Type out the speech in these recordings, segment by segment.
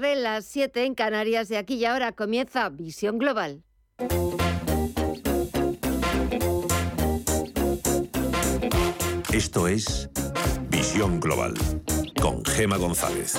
tarde, las 7 en Canarias y aquí y ahora comienza Visión Global. Esto es Visión Global con Gema González.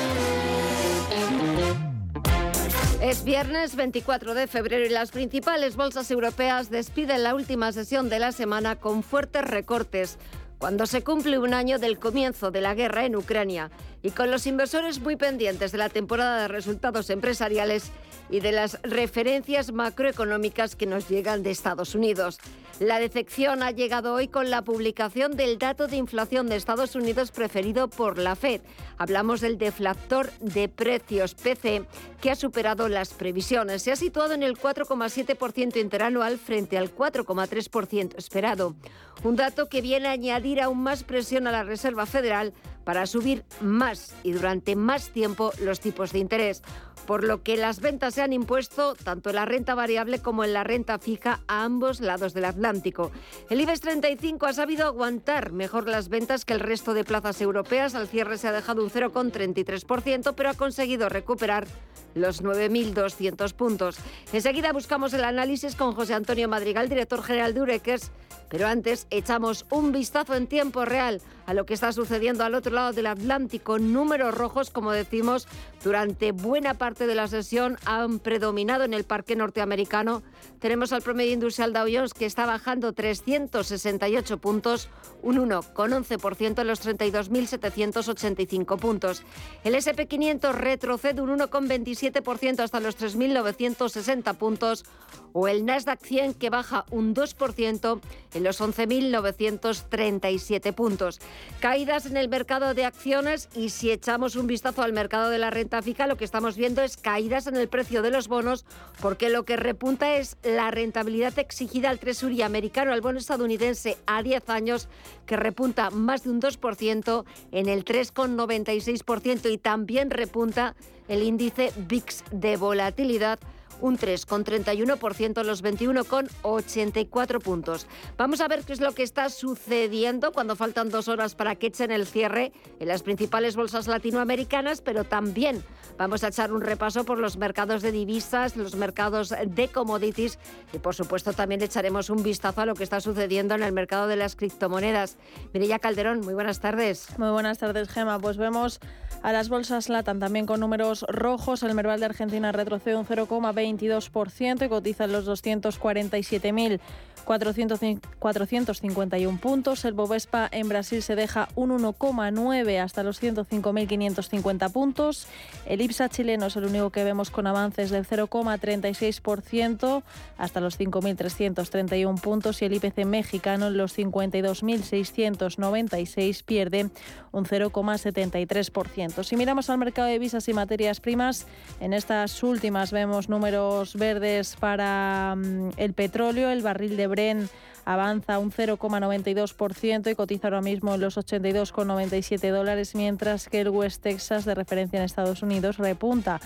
Es viernes 24 de febrero y las principales bolsas europeas despiden la última sesión de la semana con fuertes recortes cuando se cumple un año del comienzo de la guerra en Ucrania y con los inversores muy pendientes de la temporada de resultados empresariales y de las referencias macroeconómicas que nos llegan de Estados Unidos. La decepción ha llegado hoy con la publicación del dato de inflación de Estados Unidos preferido por la Fed. Hablamos del deflactor de precios PC que ha superado las previsiones. Se ha situado en el 4,7% interanual frente al 4,3% esperado. Un dato que viene a añadir aún más presión a la Reserva Federal para subir más y durante más tiempo los tipos de interés, por lo que las ventas se han impuesto tanto en la renta variable como en la renta fija a ambos lados del Atlántico. El IBEX 35 ha sabido aguantar mejor las ventas que el resto de plazas europeas. Al cierre se ha dejado un 0,33%, pero ha conseguido recuperar los 9.200 puntos. Enseguida buscamos el análisis con José Antonio Madrigal, director general de Ureques, pero antes echamos un vistazo en tiempo real a lo que está sucediendo al otro lado del Atlántico. Números rojos, como decimos, durante buena parte de la sesión han predominado en el parque norteamericano. Tenemos al promedio industrial Dow Jones que está bajando 368 puntos, un 1,11% en los 32.785 puntos. El SP500 retrocede un 1,27% hasta los 3.960 puntos o el Nasdaq 100 que baja un 2% en los 11.937 puntos. Caídas en el mercado de acciones y si echamos un vistazo al mercado de la renta fija, lo que estamos viendo es caídas en el precio de los bonos porque lo que repunta es la rentabilidad exigida al Treasury americano, al bono estadounidense a 10 años, que repunta más de un 2% en el 3,96% y también repunta el índice VIX de volatilidad un 3,31%, los 21,84 puntos. Vamos a ver qué es lo que está sucediendo cuando faltan dos horas para que echen el cierre en las principales bolsas latinoamericanas, pero también vamos a echar un repaso por los mercados de divisas, los mercados de commodities y por supuesto también echaremos un vistazo a lo que está sucediendo en el mercado de las criptomonedas. Mireya Calderón, muy buenas tardes. Muy buenas tardes, Gema. Pues vemos a las bolsas LATAM también con números rojos. El Merval de Argentina retrocede un 0,22% y cotiza en los 247.000 451 puntos. El Bovespa en Brasil se deja un 1,9 hasta los 105.550 puntos. El IPSA chileno es el único que vemos con avances del 0,36% hasta los 5.331 puntos y el IPC mexicano en los 52.696 pierde un 0,73%. Si miramos al mercado de visas y materias primas, en estas últimas vemos números verdes para mm, el petróleo, el barril de Bren avanza un 0,92% y cotiza ahora mismo en los 82,97 dólares, mientras que el West Texas de referencia en Estados Unidos repunta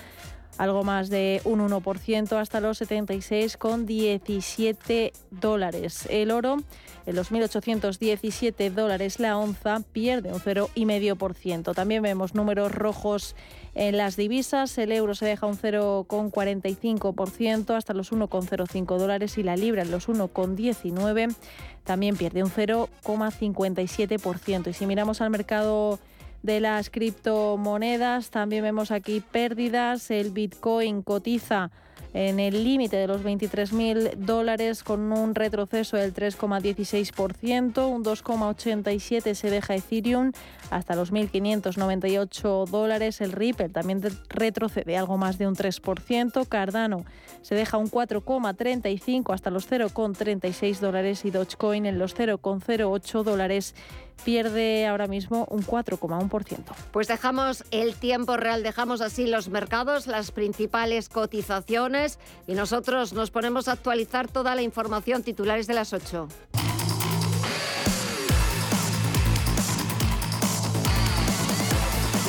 algo más de un 1% hasta los 76,17 dólares. El oro en los 1.817 dólares la onza pierde un 0,5%. También vemos números rojos en las divisas. El euro se deja un 0,45% hasta los 1,05 dólares y la libra en los 1,19 también pierde un 0,57%. Y si miramos al mercado de las criptomonedas. También vemos aquí pérdidas. El Bitcoin cotiza en el límite de los 23.000 dólares con un retroceso del 3,16%, un 2,87 se deja Ethereum hasta los 1.598 dólares, el Ripple también retrocede algo más de un 3%, Cardano se deja un 4,35 hasta los 0,36 dólares y Dogecoin en los 0,08 dólares pierde ahora mismo un 4,1%. Pues dejamos el tiempo real, dejamos así los mercados, las principales cotizaciones y nosotros nos ponemos a actualizar toda la información titulares de las 8.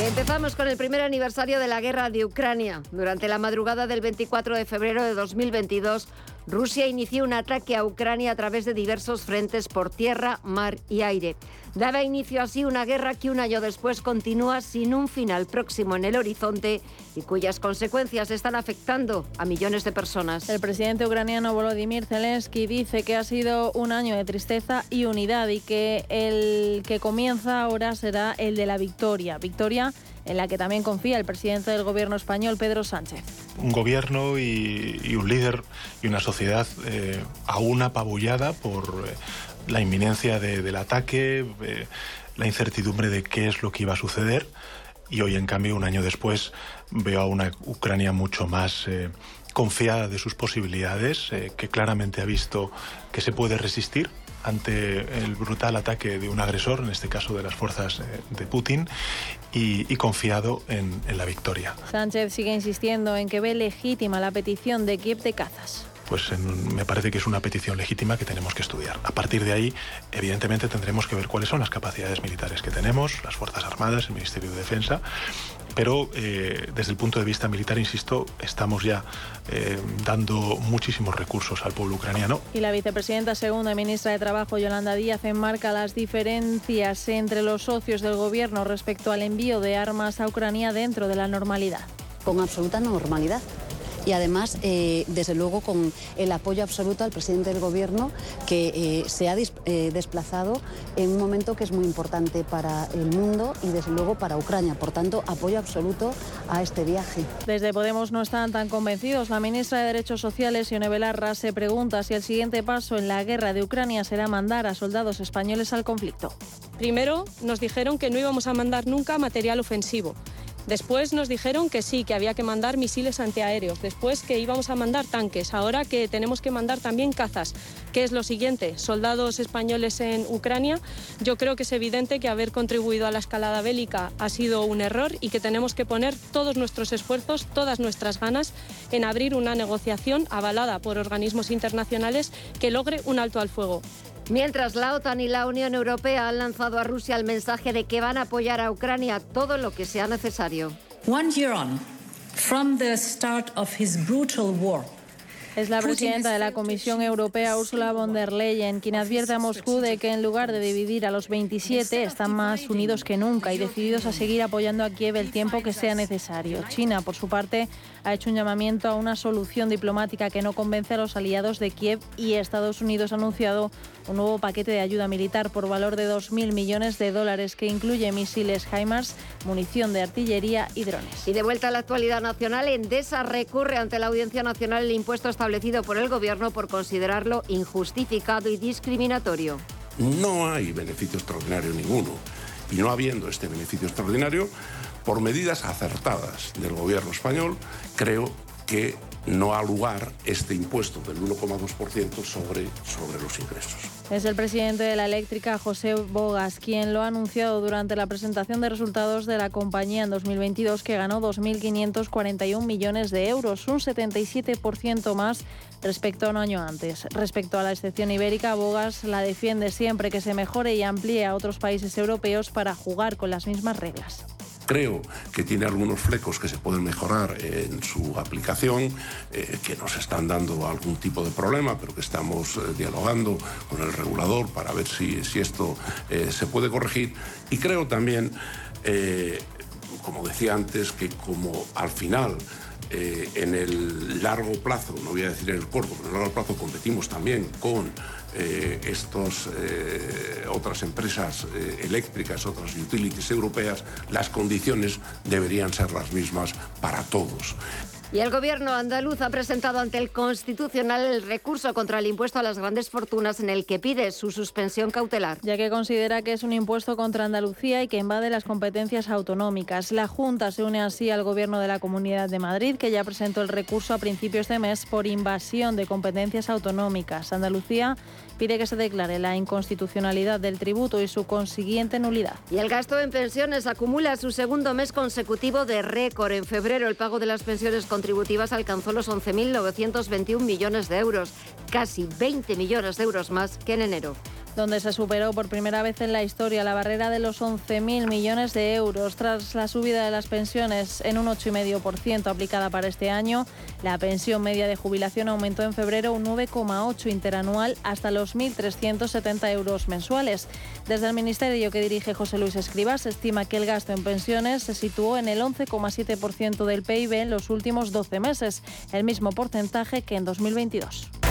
empezamos con el primer aniversario de la guerra de Ucrania. Durante la madrugada del 24 de febrero de 2022, Rusia inició un ataque a Ucrania a través de diversos frentes por tierra, mar y aire. Daba inicio así una guerra que un año después continúa sin un final próximo en el horizonte y cuyas consecuencias están afectando a millones de personas. El presidente ucraniano Volodymyr Zelensky dice que ha sido un año de tristeza y unidad y que el que comienza ahora será el de la victoria. Victoria en la que también confía el presidente del gobierno español, Pedro Sánchez. Un gobierno y, un líder y una sociedad eh, aún apabullada por eh, la inminencia del ataque, eh, la incertidumbre de qué es lo que iba a suceder. Y hoy, en cambio, un año después, veo a una Ucrania mucho más confiada de sus posibilidades, que claramente ha visto que se puede resistir ante el brutal ataque de un agresor, en este caso de las fuerzas eh, de Putin, y, confiado en, en la victoria. Sánchez sigue insistiendo en que ve legítima la petición de Kiev de cazas pues me parece que es una petición legítima que tenemos que estudiar. A partir de ahí, evidentemente, tendremos que ver cuáles son las capacidades militares que tenemos, las Fuerzas Armadas, el Ministerio de Defensa, pero eh, desde el punto de vista militar, insisto, estamos ya eh, dando muchísimos recursos al pueblo ucraniano. Y la vicepresidenta segunda y ministra de Trabajo, Yolanda Díaz, enmarca las diferencias entre los socios del gobierno respecto al envío de armas a Ucrania dentro de la normalidad. Con absoluta normalidad y además, eh, desde luego, con el apoyo absoluto al presidente del Gobierno que eh, se ha eh, desplazado en un momento que es muy importante para el mundo y, desde luego, para Ucrania. Por tanto, apoyo absoluto a este viaje. Desde Podemos no están tan convencidos. La ministra de Derechos Sociales, Ione Belarra, se pregunta si el siguiente paso en la guerra de Ucrania será mandar a soldados españoles al conflicto. Primero, nos dijeron que no íbamos a mandar nunca material ofensivo. Después nos dijeron que sí, que había que mandar misiles antiaéreos, después que íbamos a mandar tanques, ahora que tenemos que mandar también cazas. ¿Qué es lo siguiente? Soldados españoles en Ucrania. Yo creo que es evidente que haber contribuido a la escalada bélica ha sido un error y que tenemos que poner todos nuestros esfuerzos, todas nuestras ganas en abrir una negociación avalada por organismos internacionales que logre un alto al fuego. Mientras la OTAN y la Unión Europea han lanzado a Rusia el mensaje de que van a apoyar a Ucrania todo lo que sea necesario. One year on, from the start of his brutal war, es la presidenta de la Comisión Europea, Ursula von der Leyen, quien advierte a Moscú de que en lugar de dividir a los 27, están más unidos que nunca y decididos a seguir apoyando a Kiev el tiempo que sea necesario. China, por su parte, ha hecho un llamamiento a una solución diplomática que no convence a los aliados de Kiev y Estados Unidos ha anunciado un nuevo paquete de ayuda militar por valor de 2.000 millones de dólares que incluye misiles HIMARS, munición de artillería y drones. Y de vuelta a la actualidad nacional, Endesa recurre ante la Audiencia Nacional el impuesto establecido por el Gobierno por considerarlo injustificado y discriminatorio. No hay beneficio extraordinario ninguno. Y no habiendo este beneficio extraordinario, por medidas acertadas del Gobierno español, creo que no ha lugar este impuesto del 1,2% sobre, sobre los ingresos. Es el presidente de la eléctrica, José Bogas, quien lo ha anunciado durante la presentación de resultados de la compañía en 2022, que ganó 2.541 millones de euros, un 77% más respecto a un año antes. Respecto a la excepción ibérica, Bogas la defiende siempre que se mejore y amplíe a otros países europeos para jugar con las mismas reglas. Creo que tiene algunos flecos que se pueden mejorar en su aplicación, eh, que nos están dando algún tipo de problema, pero que estamos eh, dialogando con el regulador para ver si, si esto eh, se puede corregir. Y creo también, como decía antes, que como al final en el largo plazo, no voy a decir en el corto, pero en el largo plazo competimos también con eh, estos, eh, otras empresas eh, eléctricas, otras utilities europeas, las condiciones deberían ser las mismas para todos. Y el gobierno andaluz ha presentado ante el Constitucional el recurso contra el impuesto a las grandes fortunas en el que pide su suspensión cautelar. Ya que considera que es un impuesto contra Andalucía y que invade las competencias autonómicas. La Junta se une así al gobierno de la Comunidad de Madrid, que ya presentó el recurso a principios de mes por invasión de competencias autonómicas. Andalucía pide que se declare la inconstitucionalidad del tributo y su consiguiente nulidad. Y el gasto en pensiones acumula su segundo mes consecutivo de récord. En febrero el pago de las pensiones contributivas alcanzó los 11.921 millones de euros, casi 20 millones de euros más que en enero. Donde se superó por primera vez en la historia la barrera de los 11.000 millones de euros. Tras la subida de las pensiones en un 8,5% aplicada para este año, la pensión media de jubilación aumentó en febrero un 9,8 interanual hasta los 1.370 euros mensuales. Desde el ministerio que dirige José Luis Escribas se estima que el gasto en pensiones se situó en el 11,7% del PIB en los últimos 12 meses, el mismo porcentaje que en 2022.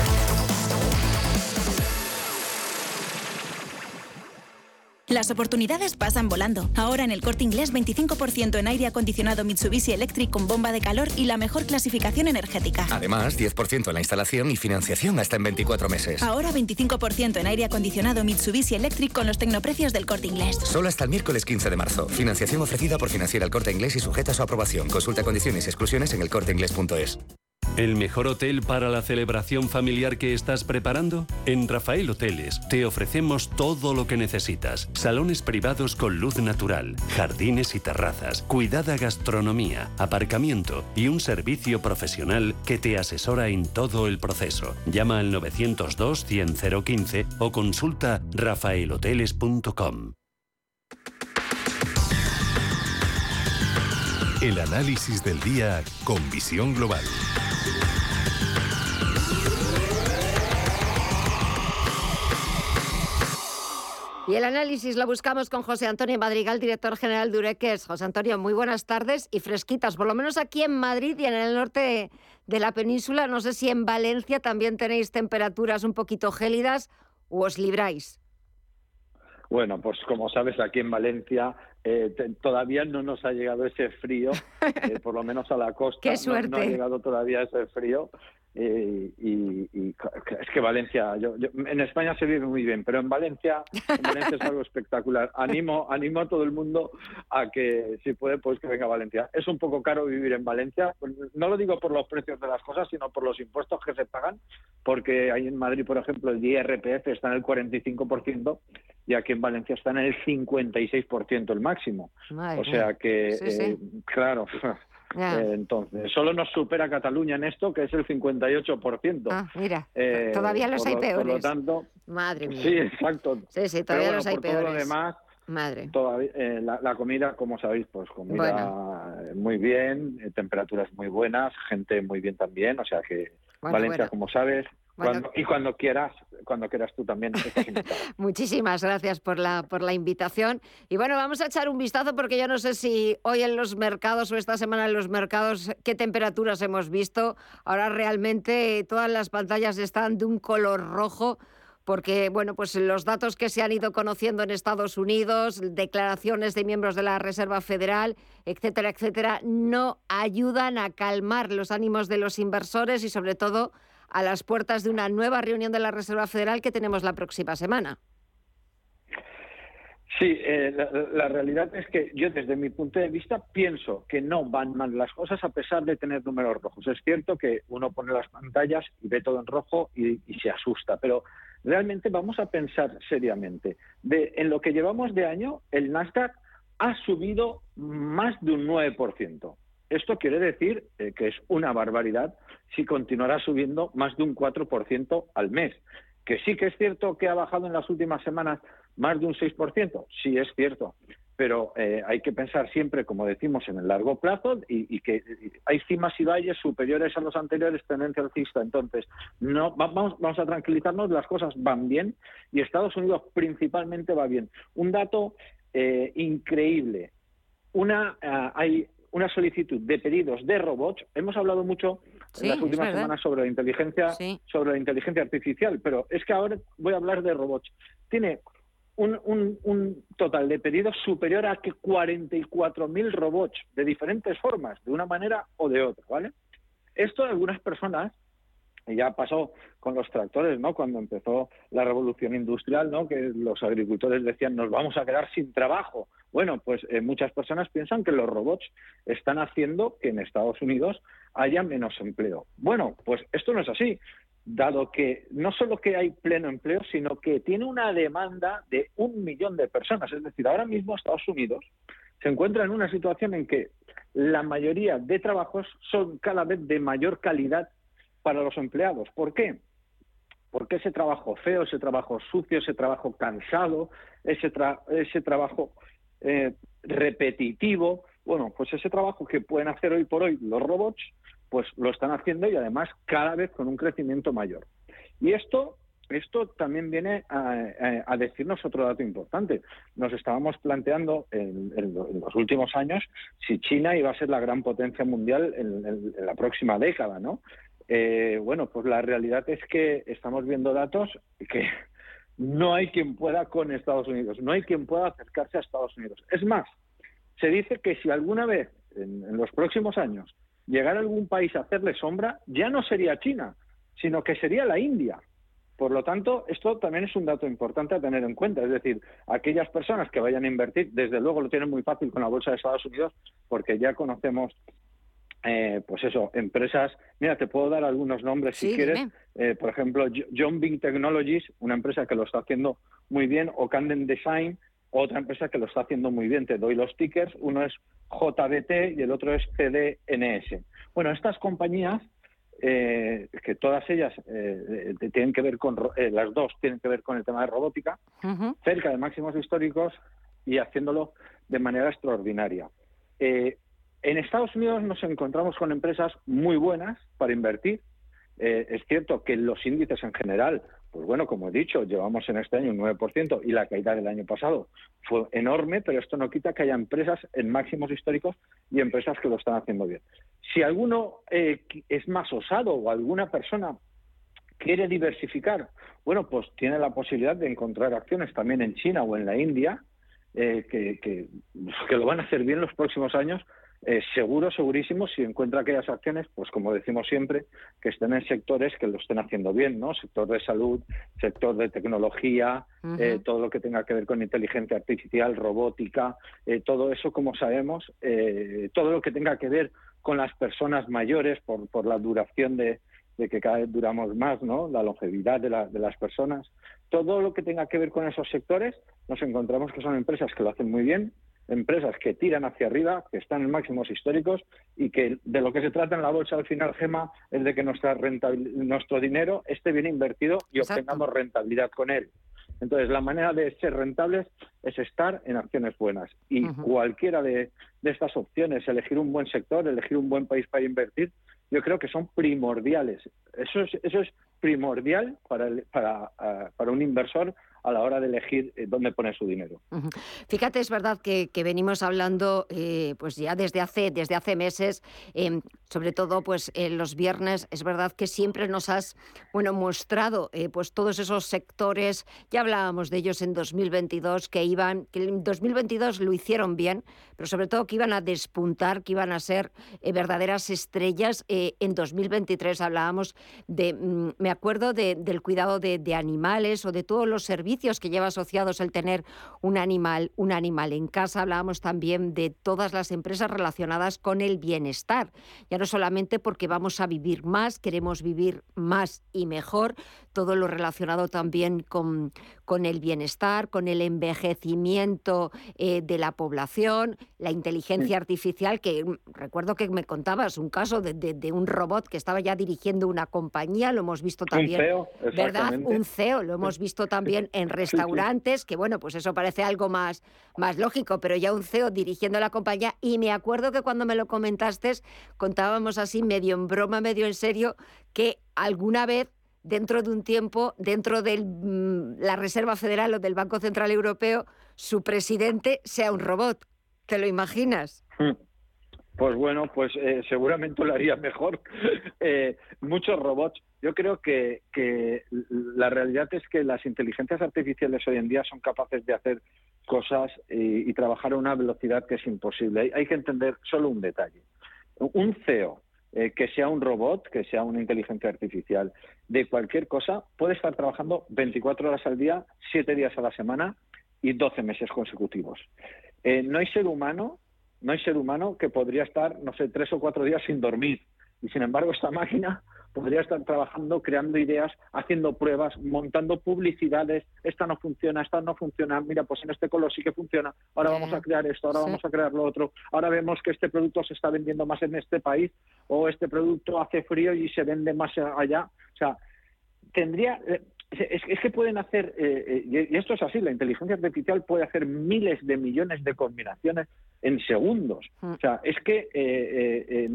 Las oportunidades pasan volando. Ahora en el corte inglés 25% en aire acondicionado Mitsubishi Electric con bomba de calor y la mejor clasificación energética. Además, 10% en la instalación y financiación hasta en 24 meses. Ahora 25% en aire acondicionado Mitsubishi Electric con los tecnoprecios del corte inglés. Solo hasta el miércoles 15 de marzo. Financiación ofrecida por Financiera el Corte Inglés y sujeta a su aprobación. Consulta condiciones y exclusiones en elcorteinglés.es. ¿El mejor hotel para la celebración familiar que estás preparando? En Rafael Hoteles te ofrecemos todo lo que necesitas. Salones privados con luz natural, jardines y terrazas, cuidada gastronomía, aparcamiento y un servicio profesional que te asesora en todo el proceso. Llama al 902 100 015 o consulta rafaelhoteles.com. El análisis del día con visión global. Y el análisis lo buscamos con José Antonio Madrigal, director general de Ureques. José Antonio, muy buenas tardes y fresquitas, por lo menos aquí en Madrid y en el norte de la península. No sé si en Valencia también tenéis temperaturas un poquito gélidas o os libráis. Bueno, pues como sabes, aquí en Valencia eh, todavía no nos ha llegado ese frío, eh, por lo menos a la costa. ¡Qué suerte! No, ha llegado todavía ese frío. Eh, y, es que Valencia, yo, en España se vive muy bien, pero en Valencia, en Valencia es algo espectacular. Animo, animo a todo el mundo a que, si puede, pues que venga a Valencia. Es un poco caro vivir en Valencia, no lo digo por los precios de las cosas, sino por los impuestos que se pagan, porque ahí en Madrid, por ejemplo, el IRPF está en el 45% y aquí en Valencia está en el 56% el máximo. o sea que, eh, claro. Eh, entonces, solo nos supera Cataluña en esto, que es el 58%. Ah, mira, eh, todavía los hay peores. Por lo tanto, Madre mía. Sí, exacto. Sí, sí, todavía los hay por peores. Todo lo demás, Madre. Todavía, eh, la, comida, como sabéis, pues comida muy bien, temperaturas muy buenas, gente muy bien también, o sea que Valencia, como sabes, y cuando quieras, cuando quieras tú también. Muchísimas gracias por la, por la invitación. Y bueno, vamos a echar un vistazo porque yo no sé si hoy en los mercados o esta semana en los mercados qué temperaturas hemos visto. Ahora realmente todas las pantallas están de un color rojo porque bueno, pues los datos que se han ido conociendo en Estados Unidos, declaraciones de miembros de la Reserva Federal, etcétera, etcétera, no ayudan a calmar los ánimos de los inversores y sobre todo a las puertas de una nueva reunión de la Reserva Federal que tenemos la próxima semana. Sí, eh, la, realidad es que yo desde mi punto de vista pienso que no van mal las cosas a pesar de tener números rojos. Es cierto que uno pone las pantallas y ve todo en rojo y, se asusta, pero realmente vamos a pensar seriamente. En lo que llevamos de año, el Nasdaq ha subido más de un 9%. Esto quiere decir eh, que es una barbaridad si continuará subiendo más de un 4% al mes. Que sí que es cierto que ha bajado en las últimas semanas más de un 6%, sí es cierto, pero eh, hay que pensar siempre, como decimos, en el largo plazo y, que hay cimas y valles superiores a los anteriores, tendencia alcista. Entonces, no, vamos, vamos a tranquilizarnos, las cosas van bien y Estados Unidos principalmente va bien. Un dato eh, increíble. Una, eh, hay una solicitud de pedidos de robots. Hemos hablado mucho en las últimas semanas sobre la inteligencia, sobre la inteligencia artificial, pero es que ahora voy a hablar de robots. Tiene un, un, total de pedidos superior a que 44.000 robots de diferentes formas, de una manera o de otra, ¿vale? Esto algunas personas ya pasó con los tractores, ¿no? Cuando empezó la revolución industrial, ¿no? Que los agricultores decían nos vamos a quedar sin trabajo. Bueno, pues eh, muchas personas piensan que los robots están haciendo que en Estados Unidos haya menos empleo. Bueno, pues esto no es así, dado que no solo que hay pleno empleo, sino que tiene una demanda de un millón de personas. Es decir, ahora mismo Estados Unidos se encuentra en una situación en que la mayoría de trabajos son cada vez de mayor calidad para los empleados. ¿Por qué? porque ese trabajo feo, ese trabajo sucio, ese trabajo cansado, ese, ese trabajo eh, repetitivo, bueno, pues ese trabajo que pueden hacer hoy por hoy los robots, pues lo están haciendo y además cada vez con un crecimiento mayor. Y esto esto también viene a, decirnos otro dato importante. Nos estábamos planteando en, los últimos años si China iba a ser la gran potencia mundial en, la próxima década, ¿no? Eh, bueno, pues la realidad es que estamos viendo datos que no hay quien pueda con Estados Unidos, no hay quien pueda acercarse a Estados Unidos. Es más, se dice que si alguna vez en los próximos años llegara algún país a hacerle sombra, ya no sería China, sino que sería la India. Por lo tanto, esto también es un dato importante a tener en cuenta. Es decir, aquellas personas que vayan a invertir, desde luego lo tienen muy fácil con la bolsa de Estados Unidos, porque ya conocemos, eh, pues eso, empresas. Mira, te puedo dar algunos nombres si quieres. Eh, por ejemplo, John Bing Technologies, una empresa que lo está haciendo muy bien, o Canden Design, otra empresa que lo está haciendo muy bien. Te doy los tickers. Uno es JBT y el otro es CDNS. Bueno, estas compañías eh, que todas ellas eh, eh, tienen que ver con, las dos tienen que ver con el tema de robótica, cerca de máximos históricos y haciéndolo de manera extraordinaria. En Estados Unidos nos encontramos con empresas muy buenas para invertir. es cierto que los índices en general pues bueno, como he dicho, llevamos en este año un 9% y la caída del año pasado fue enorme, pero esto no quita que haya empresas en máximos históricos y empresas que lo están haciendo bien. Si alguno eh, es más osado o alguna persona quiere diversificar, bueno, pues tiene la posibilidad de encontrar acciones también en China o en la India eh, que lo van a hacer bien los próximos años eh, seguro, segurísimo, si encuentra aquellas acciones, pues como decimos siempre, que estén en sectores que lo estén haciendo bien, ¿no? Sector de salud, sector de tecnología, eh, todo lo que tenga que ver con inteligencia artificial, robótica, eh, todo eso, como sabemos, todo lo que tenga que ver con las personas mayores por, por la duración de, que cada vez duramos más, ¿no? La longevidad de, de las personas. Todo lo que tenga que ver con esos sectores, nos encontramos que son empresas que lo hacen muy bien, empresas que tiran hacia arriba, que están en máximos históricos y que de lo que se trata en la bolsa al final, Gema, es de que nuestra nuestro dinero esté bien invertido y obtengamos rentabilidad con él. Entonces, la manera de ser rentables es estar en acciones buenas. Y cualquiera de, estas opciones, elegir un buen sector, elegir un buen país para invertir, yo creo que son primordiales. Eso es, eso es primordial para, para, ah, para un inversor a la hora de elegir eh, dónde poner su dinero. Fíjate, es verdad que, venimos hablando eh, pues ya desde hace, desde hace meses, em, sobre todo pues los viernes, es verdad que siempre nos has bueno, mostrado eh, pues todos esos sectores, ya hablábamos de ellos en 2022, que iban, que en 2022 lo hicieron bien, pero sobre todo que iban a despuntar, que iban a ser verdaderas estrellas. en 2023 hablábamos de, mm, me acuerdo del cuidado de, animales o de todos los servicios que lleva asociados el tener un animal, un animal en casa. Hablábamos también de todas las empresas relacionadas con el bienestar. Ya solamente porque vamos a vivir más, queremos vivir más y mejor, todo lo relacionado también con, con el bienestar, con el envejecimiento eh, de la población, la inteligencia artificial, que mm, recuerdo que me contabas un caso de, de, un robot que estaba ya dirigiendo una compañía, lo hemos visto también, un CEO, ¿verdad? Un CEO, lo hemos visto también en restaurantes, que bueno, pues eso parece algo más, más lógico, pero ya un CEO dirigiendo la compañía, y me acuerdo que cuando me lo comentaste, contábamos así medio en broma, medio en serio, que alguna vez dentro de un tiempo, dentro de mm, la Reserva Federal o del Banco Central Europeo, su presidente sea un robot. ¿Te lo imaginas? Hmm. Pues bueno, pues eh, seguramente lo haría mejor. Eh, muchos robots. Yo creo que, la realidad es que las inteligencias artificiales hoy en día son capaces de hacer cosas y, trabajar a una velocidad que es imposible. hay que entender solo un detalle. Un CEO eh, que sea un robot, que sea una inteligencia artificial, de cualquier cosa, puede estar trabajando 24 horas al día, 7 días a la semana y 12 meses consecutivos. Eh, no hay ser humano, no hay ser humano que podría estar, no sé, tres o cuatro días sin dormir. Y sin embargo, esta máquina podría estar trabajando, creando ideas, haciendo pruebas, montando publicidades, esta no funciona, esta no funciona, mira, pues en este color sí que funciona, ahora vamos a crear esto, ahora vamos a crear lo otro, ahora vemos que este producto se está vendiendo más en este país o este producto hace frío y se vende más allá. O sea, tendría es, que pueden hacer, eh, eh, y esto es así, la inteligencia artificial puede hacer miles de millones de combinaciones en segundos. Mm. O sea, es que eh,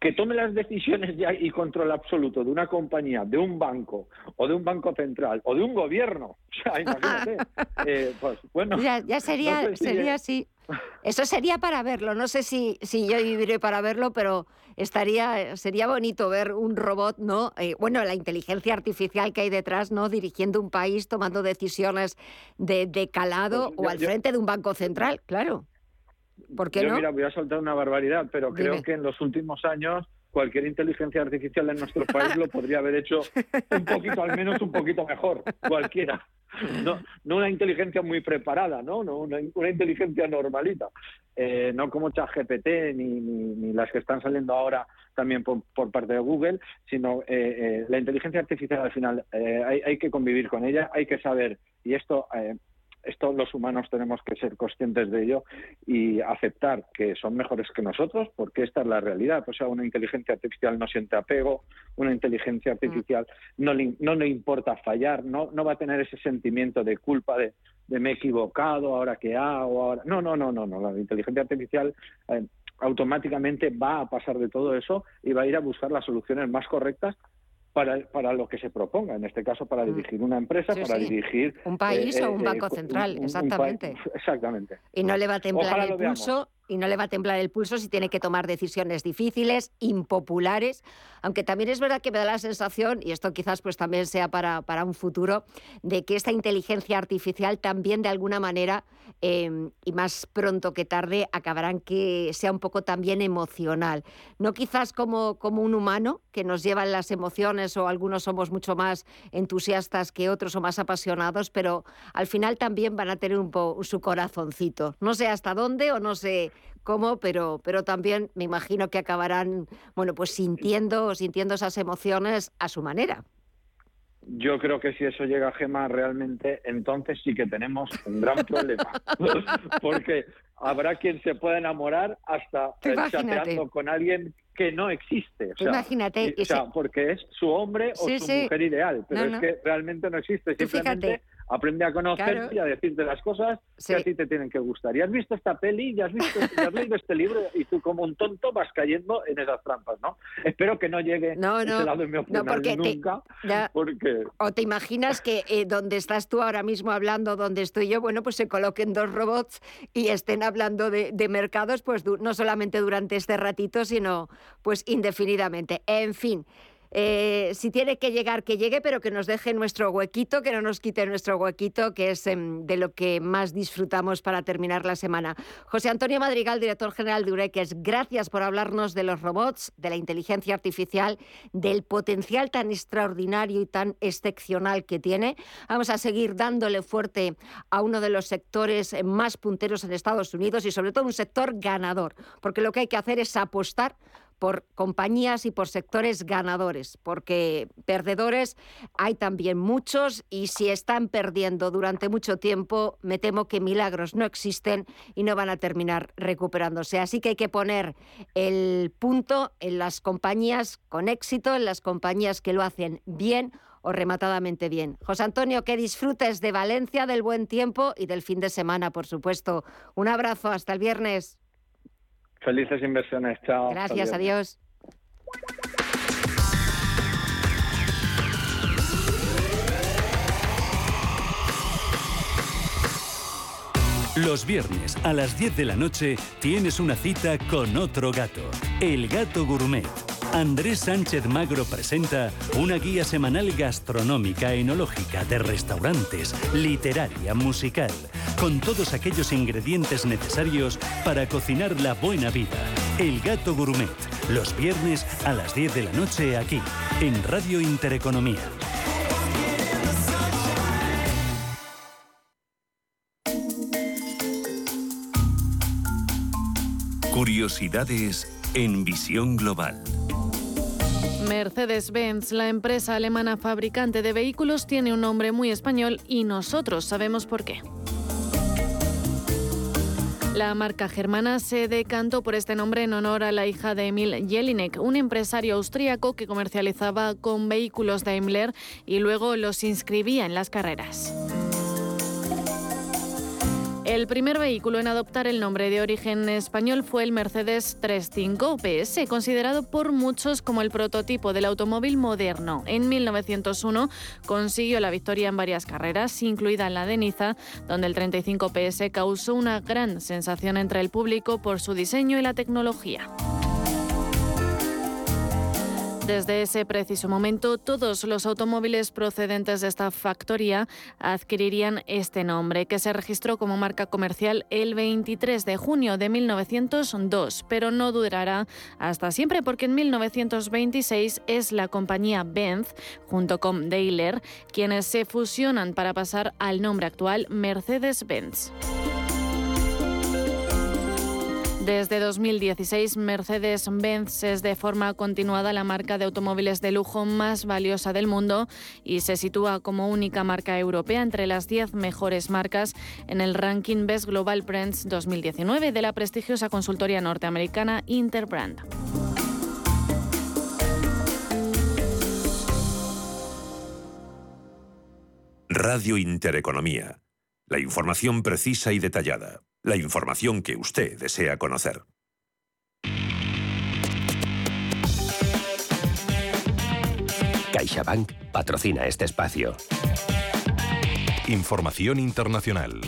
que tome las decisiones ya y control absoluto de una compañía, de un banco, o de un banco central, o de un gobierno. O sea, imagínate. pues, bueno, ya, sería, sería así. Eso sería para verlo. No sé si, si yo viviré para verlo, pero estaría, sería bonito ver un robot, ¿no? Eh, bueno, la inteligencia artificial que hay detrás, ¿no? Dirigiendo un país, tomando decisiones de, calado pues o al frente de un banco central, claro. ¿Por qué yo, no? Mira, voy a soltar una barbaridad, pero creo que en los últimos años cualquier inteligencia artificial en nuestro país lo podría haber hecho un poquito, al menos un poquito mejor, cualquiera. No, no una inteligencia muy preparada, ¿no? no una, inteligencia normalita, eh, no como ChatGPT ni, ni, ni, las que están saliendo ahora también por, parte de Google, sino eh, eh, la inteligencia artificial al final hay, hay, que convivir con ella, hay que saber, y esto esto los humanos tenemos que ser conscientes de ello y aceptar que son mejores que nosotros, porque esta es la realidad. O sea, una inteligencia artificial no siente apego, una inteligencia artificial no le, no le importa fallar, no, no va a tener ese sentimiento de culpa de, me he equivocado, ahora qué hago, ahora. No, no, no, no, no. La inteligencia artificial eh, automáticamente va a pasar de todo eso y va a ir a buscar las soluciones más correctas para, para lo que se proponga, en este caso para mm. dirigir una empresa, para dirigir... Un país o eh, un eh, banco central, exactamente. exactamente. Y no le va a temblar el pulso y no le va a temblar el pulso si tiene que tomar decisiones difíciles, impopulares, aunque también es verdad que me da la sensación, y esto quizás pues también sea para, para un futuro, de que esta inteligencia artificial también de alguna manera, em, y más pronto que tarde, acabarán que sea un poco también emocional. No quizás como, como un humano que nos llevan las emociones o algunos somos mucho más entusiastas que otros o más apasionados, pero al final también van a tener un poco su corazoncito. No sé hasta dónde o no sé cómo, pero, pero también me imagino que acabarán, bueno, pues sintiendo, sintiendo esas emociones a su manera. Yo creo que si eso llega a Gema realmente, entonces sí que tenemos un gran problema. Porque habrá quien se pueda enamorar hasta chateando con alguien que no existe. Imagínate. o sea, porque es su hombre o su mujer ideal, pero es que realmente no existe. Simplemente aprende a conocer y a decirte las cosas que a ti te tienen que gustar. Y has visto esta peli, y has, visto, has leído este libro y tú como un tonto vas cayendo en esas trampas, ¿no? Espero que no llegue no, no, ese lado mi no, porque nunca. porque... O te imaginas que eh, donde estás tú ahora mismo hablando, donde estoy yo, bueno, pues se coloquen dos robots y estén hablando de, de mercados, pues no solamente durante este ratito, sino pues indefinidamente. En fin. Eh, si tiene que llegar, que llegue, pero que nos deje nuestro huequito, que no nos quite nuestro huequito, que es em, de lo que más disfrutamos para terminar la semana. José Antonio Madrigal, director general de Ureques, gracias por hablarnos de los robots, de la inteligencia artificial, del potencial tan extraordinario y tan excepcional que tiene. Vamos a seguir dándole fuerte a uno de los sectores más punteros en Estados Unidos y sobre todo un sector ganador, porque lo que hay que hacer es apostar por compañías y por sectores ganadores, porque perdedores hay también muchos y si están perdiendo durante mucho tiempo, me temo que milagros no existen y no van a terminar recuperándose. Así que hay que poner el punto en las compañías con éxito, en las compañías que lo hacen bien o rematadamente bien. José Antonio, que disfrutes de Valencia, del buen tiempo y del fin de semana, por supuesto. Un abrazo, hasta el viernes. Felices inversiones, chao. Gracias, adiós. Los viernes a las 10 de la noche tienes una cita con otro gato, el gato gourmet Andrés Sánchez Magro presenta una guía semanal gastronómica, enológica, de restaurantes, literaria, musical, con todos aquellos ingredientes necesarios para cocinar la buena vida. El Gato Gourmet, los viernes a las 10 de la noche aquí, en Radio Intereconomía. Curiosidades en visión global. Mercedes-Benz, la empresa alemana fabricante de vehículos, tiene un nombre muy español y nosotros sabemos por qué. La marca germana se decantó por este nombre en honor a la hija de Emil Jelinek, un empresario austríaco que comercializaba con vehículos Daimler y luego los inscribía en las carreras. El primer vehículo en adoptar el nombre de origen español fue el Mercedes 35 PS, considerado por muchos como el prototipo del automóvil moderno. En 1901 consiguió la victoria en varias carreras, incluida la de Niza, donde el 35 PS causó una gran sensación entre el público por su diseño y la tecnología. Desde ese preciso momento, todos los automóviles procedentes de esta factoría adquirirían este nombre, que se registró como marca comercial el 23 de junio de 1902, pero no durará hasta siempre porque en 1926 es la compañía Benz, junto con Daimler, quienes se fusionan para pasar al nombre actual Mercedes-Benz. Desde 2016, Mercedes-Benz es de forma continuada la marca de automóviles de lujo más valiosa del mundo y se sitúa como única marca europea entre las 10 mejores marcas en el ranking Best Global Brands 2019 de la prestigiosa consultoría norteamericana Interbrand. Radio Intereconomía. La información precisa y detallada la información que usted desea conocer. CaixaBank patrocina este espacio. Información internacional.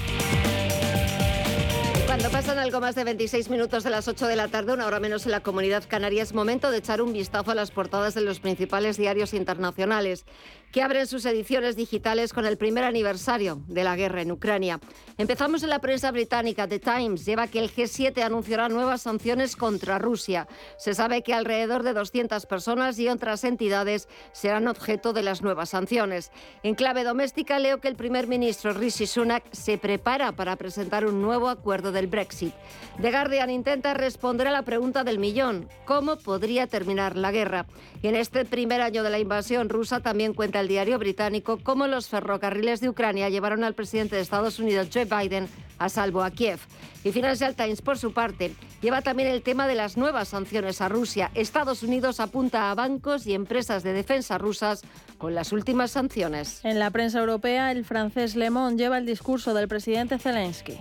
Cuando pasan algo más de 26 minutos de las 8 de la tarde, una hora menos en la comunidad canaria, es momento de echar un vistazo a las portadas de los principales diarios internacionales que abren sus ediciones digitales con el primer aniversario de la guerra en Ucrania. Empezamos en la prensa británica. The Times lleva que el G7 anunciará nuevas sanciones contra Rusia. Se sabe que alrededor de 200 personas y otras entidades serán objeto de las nuevas sanciones. En clave doméstica leo que el primer ministro Rishi Sunak se prepara para presentar un nuevo acuerdo del Brexit. The Guardian intenta responder a la pregunta del millón. ¿Cómo podría terminar la guerra? Y en este primer año de la invasión rusa también cuenta el diario británico cómo los ferrocarriles de Ucrania llevaron al presidente de Estados Unidos, Joe Biden, a salvo a Kiev. Y Financial Times, por su parte, lleva también el tema de las nuevas sanciones a Rusia. Estados Unidos apunta a bancos y empresas de defensa rusas con las últimas sanciones. En la prensa europea, el francés Le Monde lleva el discurso del presidente Zelensky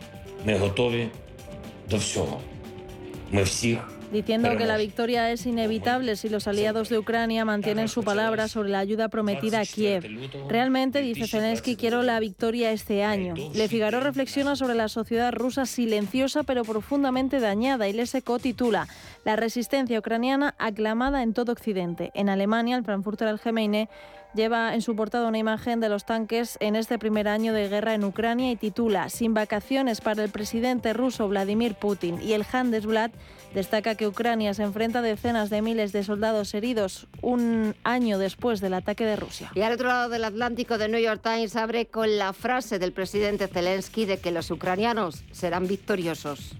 diciendo que la victoria es inevitable si los aliados de Ucrania mantienen su palabra sobre la ayuda prometida a Kiev. Realmente, dice Zelensky, quiero la victoria este año. Le Figaro reflexiona sobre la sociedad rusa silenciosa pero profundamente dañada y Leseco titula La resistencia ucraniana aclamada en todo Occidente. En Alemania, el Frankfurter Allgemeine lleva en su portada una imagen de los tanques en este primer año de guerra en Ucrania y titula Sin vacaciones para el presidente ruso Vladimir Putin y el Handelsblatt destaca que Ucrania se enfrenta a decenas de miles de soldados heridos un año después del ataque de Rusia. Y al otro lado del Atlántico, The New York Times abre con la frase del presidente Zelensky de que los ucranianos serán victoriosos.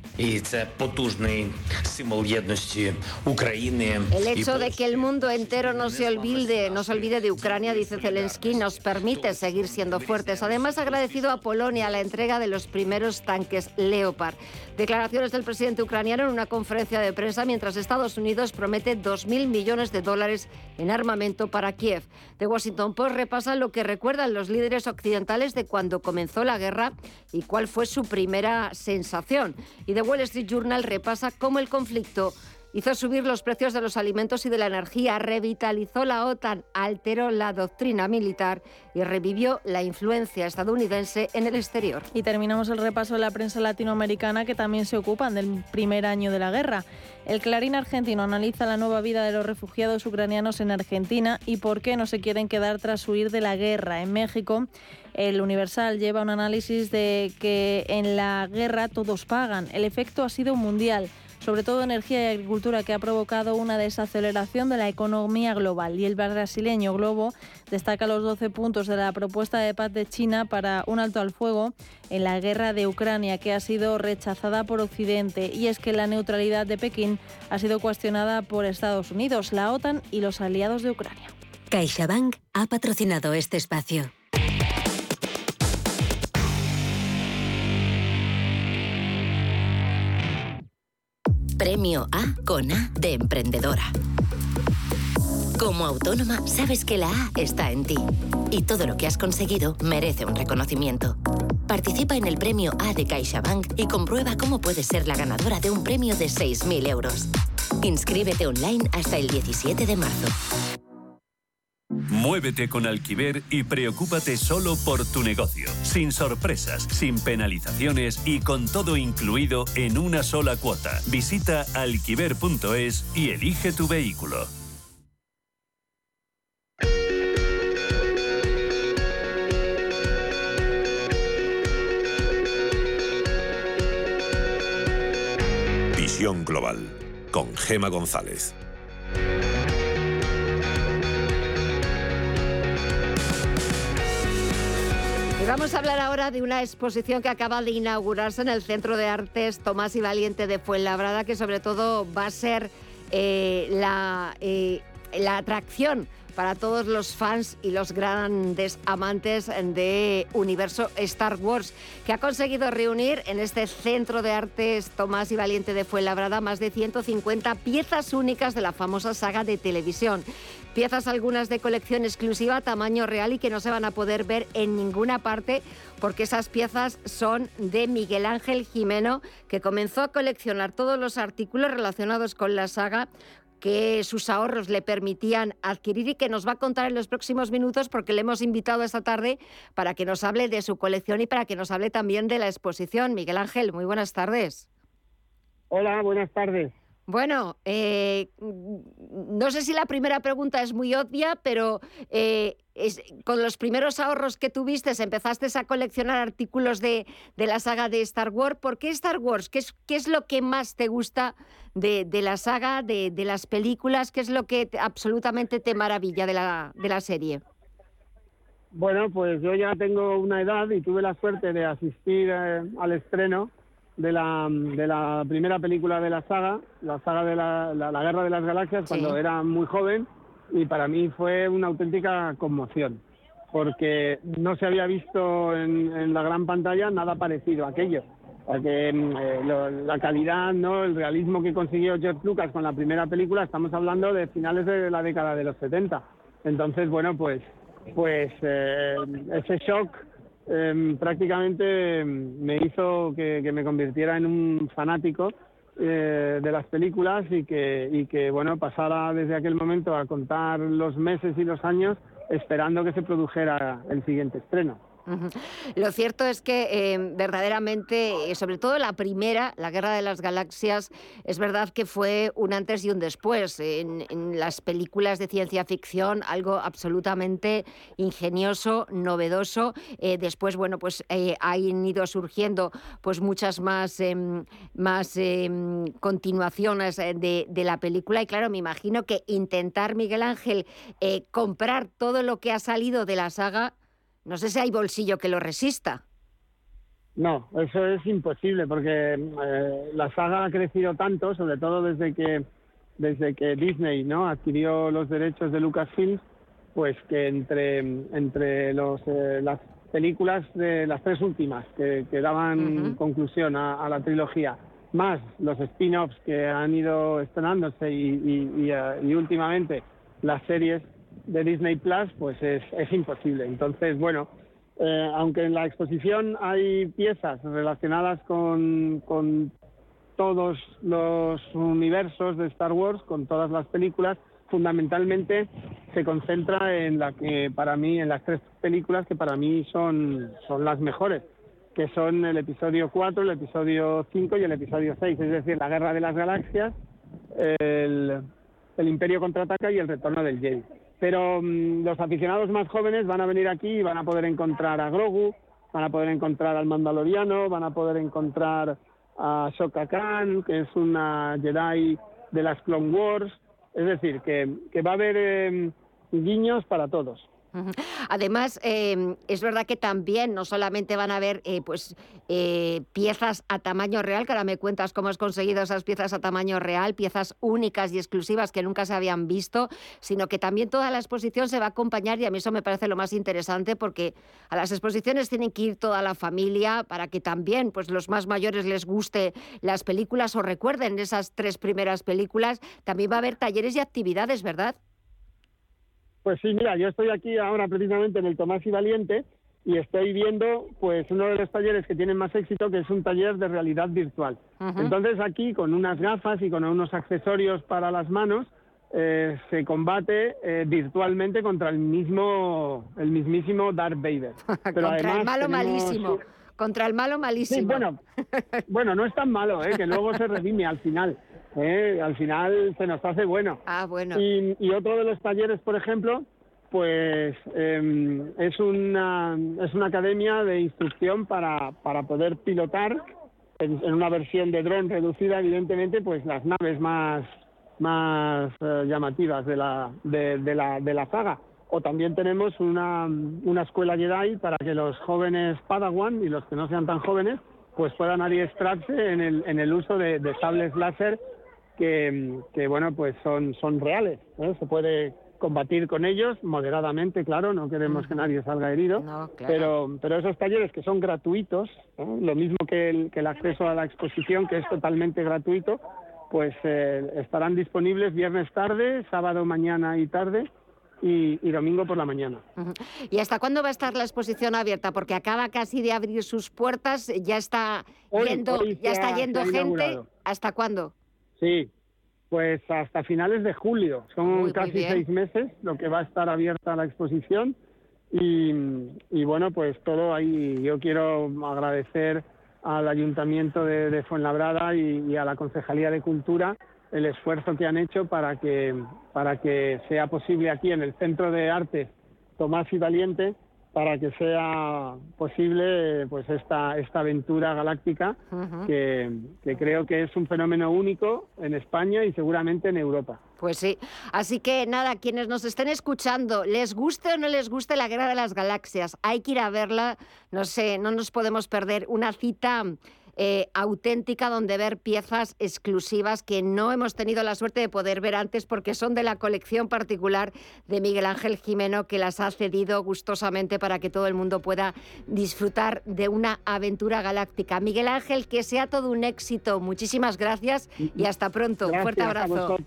El hecho de que el mundo entero no se olvide, no se olvide de Ucrania, dice Zelensky, nos permite seguir siendo fuertes. Además, ha agradecido a Polonia la entrega de los primeros tanques Leopard. Declaraciones del presidente ucraniano en una conferencia de prensa mientras Estados Unidos promete 2.000 millones de dólares en armamento para Kiev. The Washington Post repasa lo que recuerdan los líderes occidentales de cuando comenzó la guerra y cuál fue su primera sensación. Y The Wall Street Journal repasa cómo el conflicto hizo subir los precios de los alimentos y de la energía, revitalizó la OTAN, alteró la doctrina militar y revivió la influencia estadounidense en el exterior. Y terminamos el repaso de la prensa latinoamericana que también se ocupan del primer año de la guerra. El Clarín argentino analiza la nueva vida de los refugiados ucranianos en Argentina y por qué no se quieren quedar tras huir de la guerra. En México, el Universal lleva un análisis de que en la guerra todos pagan. El efecto ha sido mundial sobre todo energía y agricultura, que ha provocado una desaceleración de la economía global. Y el brasileño Globo destaca los 12 puntos de la propuesta de paz de China para un alto al fuego en la guerra de Ucrania, que ha sido rechazada por Occidente. Y es que la neutralidad de Pekín ha sido cuestionada por Estados Unidos, la OTAN y los aliados de Ucrania. CaixaBank ha patrocinado este espacio. Premio A con A de emprendedora. Como autónoma, sabes que la A está en ti. Y todo lo que has conseguido merece un reconocimiento. Participa en el premio A de CaixaBank y comprueba cómo puedes ser la ganadora de un premio de 6.000 euros. Inscríbete online hasta el 17 de marzo. Muévete con Alquiver y preocúpate solo por tu negocio, sin sorpresas, sin penalizaciones y con todo incluido en una sola cuota. Visita alquiver.es y elige tu vehículo. Visión Global con Gema González. Y vamos a hablar ahora de una exposición que acaba de inaugurarse en el Centro de Artes Tomás y Valiente de Fuenlabrada, que sobre todo va a ser eh, eh, la atracción para todos los fans y los grandes amantes de universo Star Wars, que ha conseguido reunir en este Centro de Artes Tomás y Valiente de Fuenlabrada más de 150 piezas únicas de la famosa saga de televisión. Piezas algunas de colección exclusiva, tamaño real y que no se van a poder ver en ninguna parte porque esas piezas son de Miguel Ángel Jimeno, que comenzó a coleccionar todos los artículos relacionados con la saga que sus ahorros le permitían adquirir y que nos va a contar en los próximos minutos porque le hemos invitado esta tarde para que nos hable de su colección y para que nos hable también de la exposición. Miguel Ángel, muy buenas tardes. Hola, buenas tardes. Bueno, eh, no sé si la primera pregunta es muy obvia, pero eh, con los primeros ahorros que tuviste empezaste a coleccionar artículos de, la saga de Star Wars. ¿Por qué Star Wars? ¿Qué es, qué es lo que más te gusta de, la saga, de, las películas? ¿Qué es lo que absolutamente te maravilla de la, de la serie? Bueno, pues yo ya tengo una edad y tuve la suerte de asistir eh, al estreno de la, de la primera película de la saga, la saga de la, la, Guerra de las Galaxias, cuando era muy joven y para mí fue una auténtica conmoción, porque no se había visto en, en la gran pantalla nada parecido a aquello. Porque mm, eh, la calidad, no el realismo que consiguió George Lucas con la primera película, estamos hablando de finales de la década de los 70. Entonces, bueno, pues, pues eh, ese shock Em, prácticamente me hizo que, me convirtiera en un fanático eh, de las películas y que, y que, bueno, pasara desde aquel momento a contar los meses y los años esperando que se produjera el siguiente estreno. Lo cierto es que eh, verdaderamente, eh, sobre todo la primera, la Guerra de las Galaxias, es verdad que fue un antes y un después. En, las películas de ciencia ficción, algo absolutamente ingenioso, novedoso. Eh, después, bueno, pues han ido surgiendo pues muchas más, em, más em, continuaciones de, de, la película. Y claro, me imagino que intentar, Miguel Ángel, comprar todo lo que ha salido de la saga no sé si hay bolsillo que lo resista. No, eso es imposible porque eh, la saga ha crecido tanto, sobre todo desde que desde que Disney no adquirió los derechos de Lucasfilm, pues que entre entre los eh, las películas de las tres últimas que, daban conclusión a, la trilogía, más los spin-offs que han ido estrenándose y, y últimamente las series de Disney Plus, pues es, es imposible. Entonces, bueno, eh, aunque en la exposición hay piezas relacionadas con, con todos los universos de Star Wars, con todas las películas, fundamentalmente se concentra en la que para mí, en las tres películas que para mí son, son las mejores, que son el episodio 4, el episodio 5 y el episodio 6, es decir, la Guerra de las Galaxias, el, el Imperio contraataca y el Retorno del Jedi. Pero mm, los aficionados más jóvenes van a venir aquí y van a poder encontrar a Grogu, van a poder encontrar al Mandaloriano, van a poder encontrar a Shokka Khan, que es una Jedi de las Clone Wars. Es decir, que, va a haber em, guiños para todos. Además, em, es verdad que también no solamente van a haber eh, pues, eh, piezas a tamaño real, que ahora me cuentas cómo has conseguido esas piezas a tamaño real, piezas únicas y exclusivas que nunca se habían visto, sino que también toda la exposición se va a acompañar y a mí eso me parece lo más interesante porque a las exposiciones tienen que ir toda la familia para que también pues, los más mayores les guste las películas o recuerden esas tres primeras películas. También va a haber talleres y actividades, ¿verdad? Pues sí, mira, yo estoy aquí ahora precisamente en el Tomás y Valiente y estoy viendo pues uno de los talleres que tienen más éxito, que es un taller de realidad virtual. Entonces aquí con unas gafas y con unos accesorios para las manos eh, se combate eh, virtualmente contra el mismo, el mismísimo Darth Vader. Pero contra el malo malísimo. Contra el malo malísimo. Sí, bueno, bueno, no es tan malo, ¿eh? que luego se redime al final. ¿Eh? Al final se nos hace bueno. Ah, bueno. Y, otro de los talleres, por ejemplo, pues em, es, una, es una academia de instrucción para, para poder pilotar en, una versión de dron reducida, evidentemente, pues las naves más, más eh, llamativas de la, de, de, la, de la saga. O también tenemos una, una escuela Jedi para que los jóvenes Padawan y los que no sean tan jóvenes pues puedan adiestrarse en el, en el uso de, de sables láser que, bueno, pues son, son reales. Se puede combatir con ellos moderadamente, claro, no queremos que nadie salga herido, pero, pero esos talleres que son gratuitos, lo mismo que el, que el acceso a la exposición, que es totalmente gratuito, pues eh, estarán disponibles viernes tarde, sábado mañana y tarde, y, domingo por la mañana. ¿Y hasta cuándo va a estar la exposición abierta? Porque acaba casi de abrir sus puertas, ya está yendo, ya está yendo gente. ¿Hasta cuándo? Sí, pues hasta finales de julio. Son casi seis meses lo que va a estar abierta la exposición. Y, bueno, pues todo ahí. Yo quiero agradecer al Ayuntamiento de, Fuenlabrada y, a la Concejalía de Cultura el esfuerzo que han hecho para que, para que sea posible aquí en el Centro de Arte Tomás y Valiente para que sea posible pues esta, esta aventura galáctica que, que, creo que es un fenómeno único en España y seguramente en Europa. Pues sí, así que nada, quienes nos estén escuchando, les guste o no les guste la Guerra de las Galaxias, hay que ir a verla, no sé, no nos podemos perder una cita eh, auténtica donde ver piezas exclusivas que no hemos tenido la suerte de poder ver antes porque son de la colección particular de Miguel Ángel Jimeno que las ha cedido gustosamente para que todo el mundo pueda disfrutar de una aventura galáctica. Miguel Ángel, que sea todo un éxito. Muchísimas gracias y hasta pronto. un Fuerte abrazo.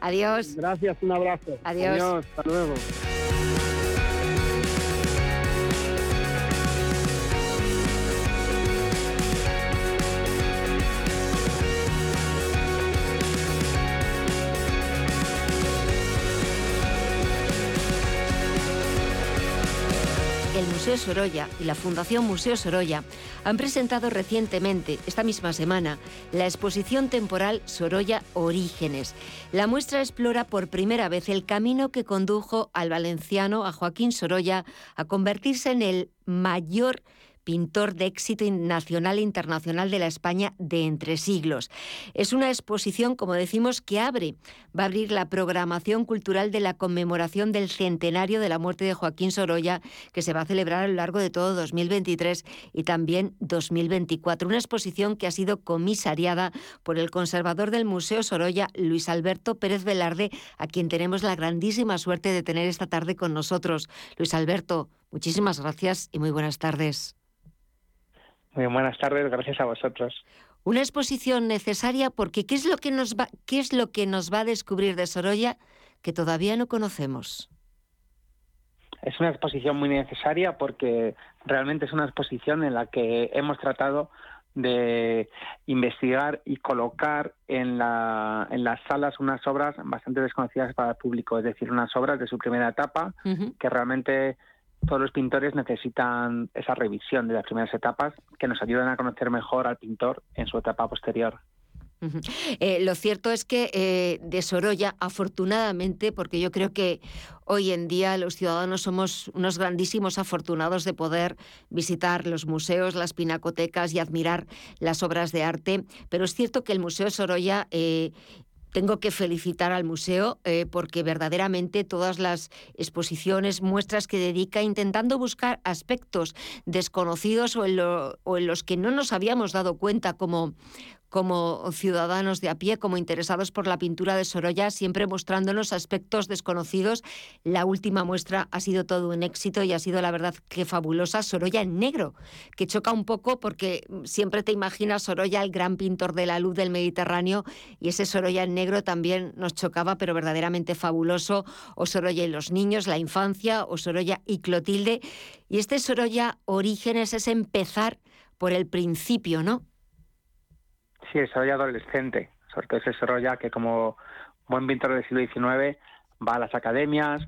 Adiós. Gracias, un abrazo. Adiós. Adiós. Hasta luego. Sorolla y la Fundación Museo Sorolla han presentado recientemente, esta misma semana, la exposición temporal Sorolla Orígenes. La muestra explora por primera vez el camino que condujo al valenciano, a Joaquín Sorolla, a convertirse en el mayor pintor de éxito nacional e internacional de la España de entre siglos. Es una exposición, como decimos, que abre, va a abrir la programación cultural de la conmemoración del centenario de la muerte de Joaquín Sorolla, que se va a celebrar a lo largo de todo 2023 y también 2024. Una exposición que ha sido comisariada por el conservador del Museo Sorolla, Luis Alberto Pérez Velarde, a quien tenemos la grandísima suerte de tener esta tarde con nosotros. Luis Alberto, muchísimas gracias y muy buenas tardes. Muy buenas tardes, gracias a vosotros. Una exposición necesaria porque ¿qué es lo que nos va, qué es lo que nos va a descubrir de Sorolla que todavía no conocemos? Es una exposición muy necesaria porque realmente es una exposición en la que hemos tratado de investigar y colocar en, la, en las salas unas obras bastante desconocidas para el público, es decir, unas obras de su primera etapa que realmente todos los pintores necesitan esa revisión de las primeras etapas que nos ayudan a conocer mejor al pintor en su etapa posterior. Eh, lo cierto es que eh, de Sorolla, afortunadamente, porque yo creo que hoy en día los ciudadanos somos unos grandísimos afortunados de poder visitar los museos, las pinacotecas y admirar las obras de arte, pero es cierto que el Museo Sorolla eh, tengo que felicitar al museo eh, porque verdaderamente todas las exposiciones, muestras que dedica intentando buscar aspectos desconocidos o en los que no nos habíamos dado cuenta como, como ciudadanos de a pie, como interesados por la pintura de Sorolla, siempre mostrándonos aspectos desconocidos. La última muestra ha sido todo un éxito y ha sido la verdad que fabulosa, Sorolla en negro, que choca un poco porque siempre te imaginas Sorolla, el gran pintor de la luz del Mediterráneo, y ese Sorolla en negro también nos chocaba, pero verdaderamente fabuloso, o Sorolla y los niños, la infancia, o Sorolla y Clotilde. Y este Sorolla Orígenes es empezar por el principio, ¿no? Sí, desarrollo adolescente, sobre todo ese desarrollo que como buen pintor del siglo XIX va a las academias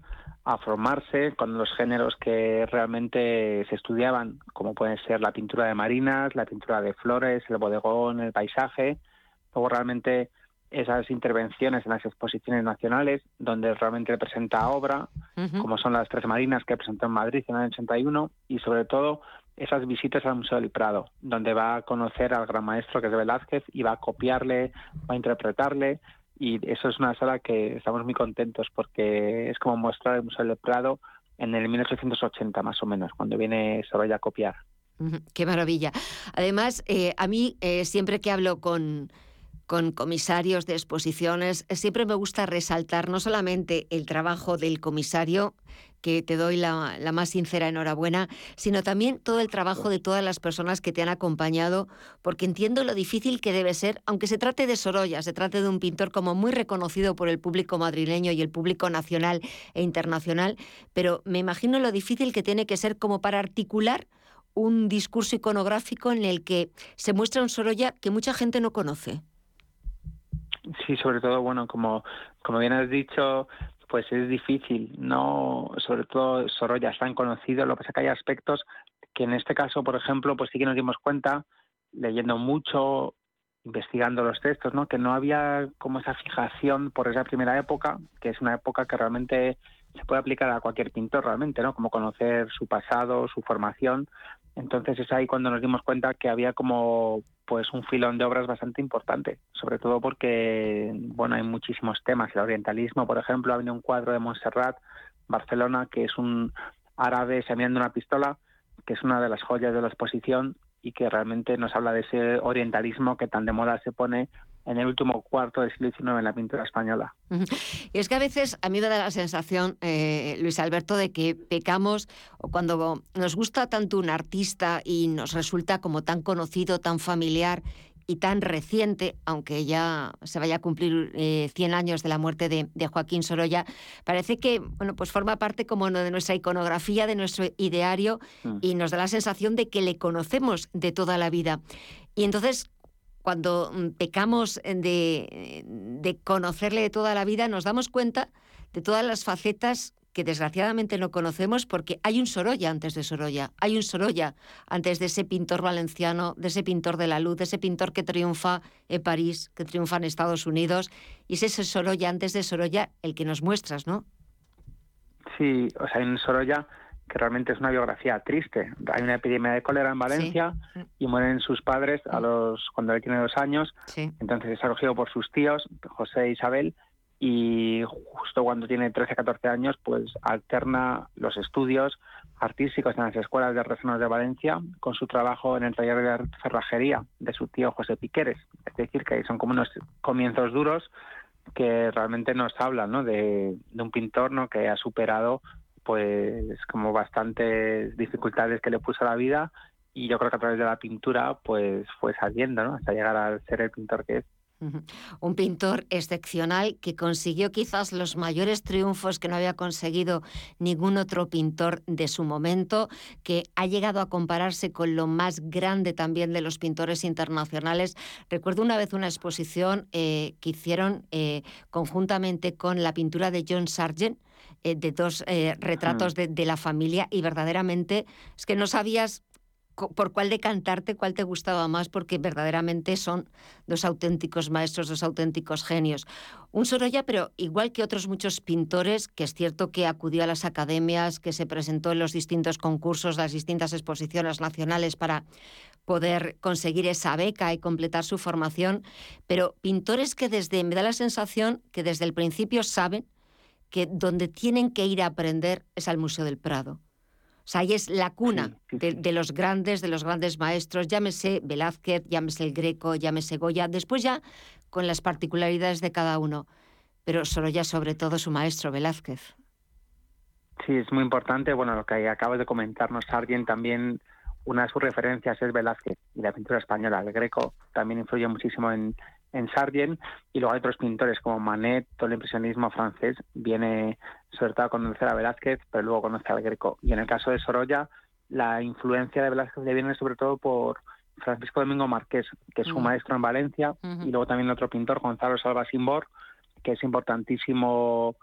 a formarse con los géneros que realmente se estudiaban, como pueden ser la pintura de marinas, la pintura de flores, el bodegón, el paisaje. Luego realmente esas intervenciones en las exposiciones nacionales, donde realmente presenta obra, como son las tres marinas que presentó en Madrid en el 81, y sobre todo esas visitas al Museo del Prado, donde va a conocer al gran maestro que es Velázquez y va a copiarle, va a interpretarle. Y eso es una sala que estamos muy contentos porque es como mostrar el Museo del Prado en el 1880 más o menos, cuando viene Sorolla a copiar. Qué maravilla. Además, eh, a mí eh, siempre que hablo con, con comisarios de exposiciones, siempre me gusta resaltar no solamente el trabajo del comisario, que te doy la, más sincera enhorabuena, sino también todo el trabajo de todas las personas que te han acompañado, porque entiendo lo difícil que debe ser, aunque se trate de Sorolla, se trate de un pintor como muy reconocido por el público madrileño y el público nacional e internacional, pero me imagino lo difícil que tiene que ser como para articular un discurso iconográfico en el que se muestra un Sorolla que mucha gente no conoce. Sí, sobre todo, bueno, como, como bien has dicho, pues es difícil, no, sobre todo Sorolla es tan conocido, lo que pasa es que hay aspectos que en este caso, por ejemplo, pues sí que nos dimos cuenta, leyendo mucho, investigando los textos, ¿no? que no había como esa fijación por esa primera época, que es una época que realmente se puede aplicar a cualquier pintor realmente, ¿no? Como conocer su pasado, su formación. Entonces es ahí cuando nos dimos cuenta que había como pues un filón de obras bastante importante, sobre todo porque bueno hay muchísimos temas, el orientalismo, por ejemplo, ha venido un cuadro de Montserrat, Barcelona, que es un árabe examinando una pistola, que es una de las joyas de la exposición y que realmente nos habla de ese orientalismo que tan de moda se pone en el último cuarto del siglo XIX en la pintura española. Y es que a veces a mí me da la sensación, eh, Luis Alberto, de que pecamos cuando nos gusta tanto un artista y nos resulta como tan conocido, tan familiar y tan reciente, aunque ya se vaya a cumplir 100 eh, años de la muerte de, Joaquín Sorolla, parece que bueno, pues forma parte como de nuestra iconografía, de nuestro ideario mm. y nos da la sensación de que le conocemos de toda la vida. Y entonces, cuando mm, pecamos de, de conocerle de toda la vida, nos damos cuenta de todas las facetas que desgraciadamente no conocemos porque hay un Sorolla antes de Sorolla, hay un Sorolla antes de ese pintor valenciano, de ese pintor de la luz, de ese pintor que triunfa en París, que triunfa en Estados Unidos, y es ese Sorolla antes de Sorolla el que nos muestras, ¿no? Sí, o sea, en Sorolla que realmente es una biografía triste. Hay una epidemia de cólera en Valencia y mueren sus padres a los cuando él tiene dos años. Entonces es acogido por sus tíos, José e Isabel, y justo cuando tiene 13, 14 años, pues alterna los estudios artísticos en las escuelas de artesanos de Valencia con su trabajo en el taller de cerrajería de su tío José Piqueres. Es decir, que son como unos comienzos duros que realmente nos hablan ¿no? de, de un pintor ¿no? que ha superado pues como bastantes dificultades que le puso la vida y yo creo que a través de la pintura pues fue saliendo hasta llegar a ser el pintor que es. Un pintor excepcional que consiguió quizás los mayores triunfos que no había conseguido ningún otro pintor de su momento, que ha llegado a compararse con lo más grande también de los pintores internacionales. Recuerdo una vez una exposición eh, que hicieron eh, conjuntamente con la pintura de John Sargent, eh, de dos eh, retratos de, de, la familia y verdaderamente es que no sabías por cuál decantarte, cuál te gustaba más, porque verdaderamente son dos auténticos maestros, dos auténticos genios. Un Sorolla, pero igual que otros muchos pintores, que es cierto que acudió a las academias, que se presentó en los distintos concursos, las distintas exposiciones nacionales para poder conseguir esa beca y completar su formación, pero pintores que desde, me da la sensación que desde el principio saben que donde tienen que ir a aprender es al Museo del Prado. O sea, ahí es la cuna de, los grandes, de los grandes maestros, llámese Velázquez, llámese el Greco, llámese Goya, después ya con las particularidades de cada uno, pero solo ya sobre todo su maestro Velázquez. Sí, es muy importante. Bueno, lo que acabas de comentarnos, alguien también una de sus referencias es Velázquez y la pintura española. El Greco también influye muchísimo en, en Sardien y luego hay otros pintores como Manet, todo el impresionismo francés viene sobre todo a conocer a Velázquez, pero luego conoce al Greco. Y en el caso de Sorolla, la influencia de Velázquez le viene sobre todo por Francisco Domingo Marqués, que es su mm. maestro en Valencia, y luego también otro pintor, Gonzalo Salva Simbor, que es importantísimo,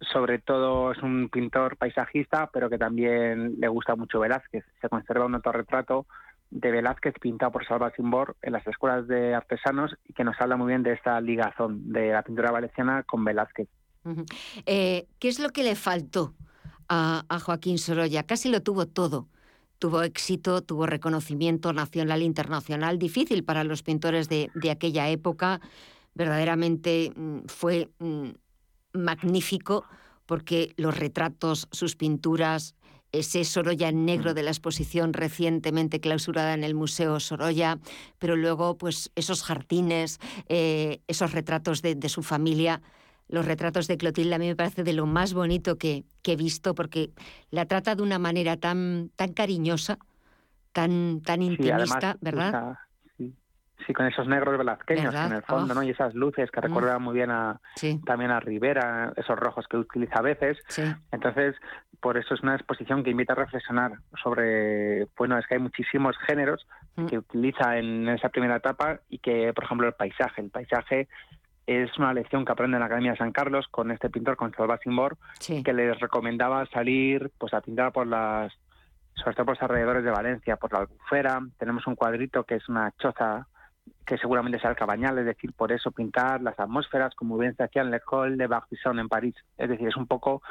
sobre todo es un pintor paisajista, pero que también le gusta mucho Velázquez. Se conserva un autorretrato de Velázquez pintado por Salva Simbor en las escuelas de artesanos y que nos habla muy bien de esta ligazón de la pintura valenciana con Velázquez. Eh, ¿Qué es lo que le faltó a, Joaquín Sorolla? Casi lo tuvo todo. Tuvo éxito, tuvo reconocimiento nacional e internacional, difícil para los pintores de, aquella época. Verdaderamente mm, fue mm, magnífico porque los retratos, sus pinturas, ese Sorolla negro de la exposición recientemente clausurada en el Museo Sorolla, pero luego pues esos jardines, eh, esos retratos de, su familia, los retratos de Clotilde a mí me parece de lo más bonito que, he visto porque la trata de una manera tan, tan cariñosa, tan, tan intimista, ¿verdad? Sí, con esos negros velazqueños en el fondo, ¿no? Y esas luces que mm. recuerdan muy bien a, también a Rivera, esos rojos que utiliza a veces. Entonces, por eso es una exposición que invita a reflexionar sobre, bueno, es que hay muchísimos géneros mm. que utiliza en esa primera etapa y que, por ejemplo, el paisaje. El paisaje es una lección que aprende en la Academia de San Carlos con este pintor, con Salva Simbor, que les recomendaba salir pues a pintar por las sobre todo por los alrededores de Valencia, por la Albufera. Tenemos un cuadrito que es una choza que seguramente sea el Cabañal, es decir, por eso pintar las atmósferas, como bien se hacía en l'École de Barbizon en París. Es decir, es un poco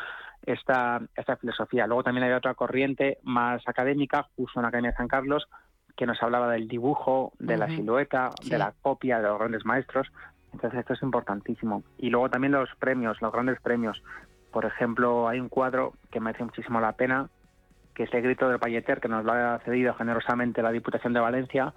esta, esta filosofía. Luego también hay otra corriente más académica, justo en la Academia de San Carlos, que nos hablaba del dibujo, de la silueta, de la copia de los grandes maestros. Entonces esto es importantísimo. Y luego también los premios, los grandes premios. Por ejemplo, hay un cuadro que merece muchísimo la pena, que es el grito del Palleter, que nos lo ha cedido generosamente la Diputación de Valencia,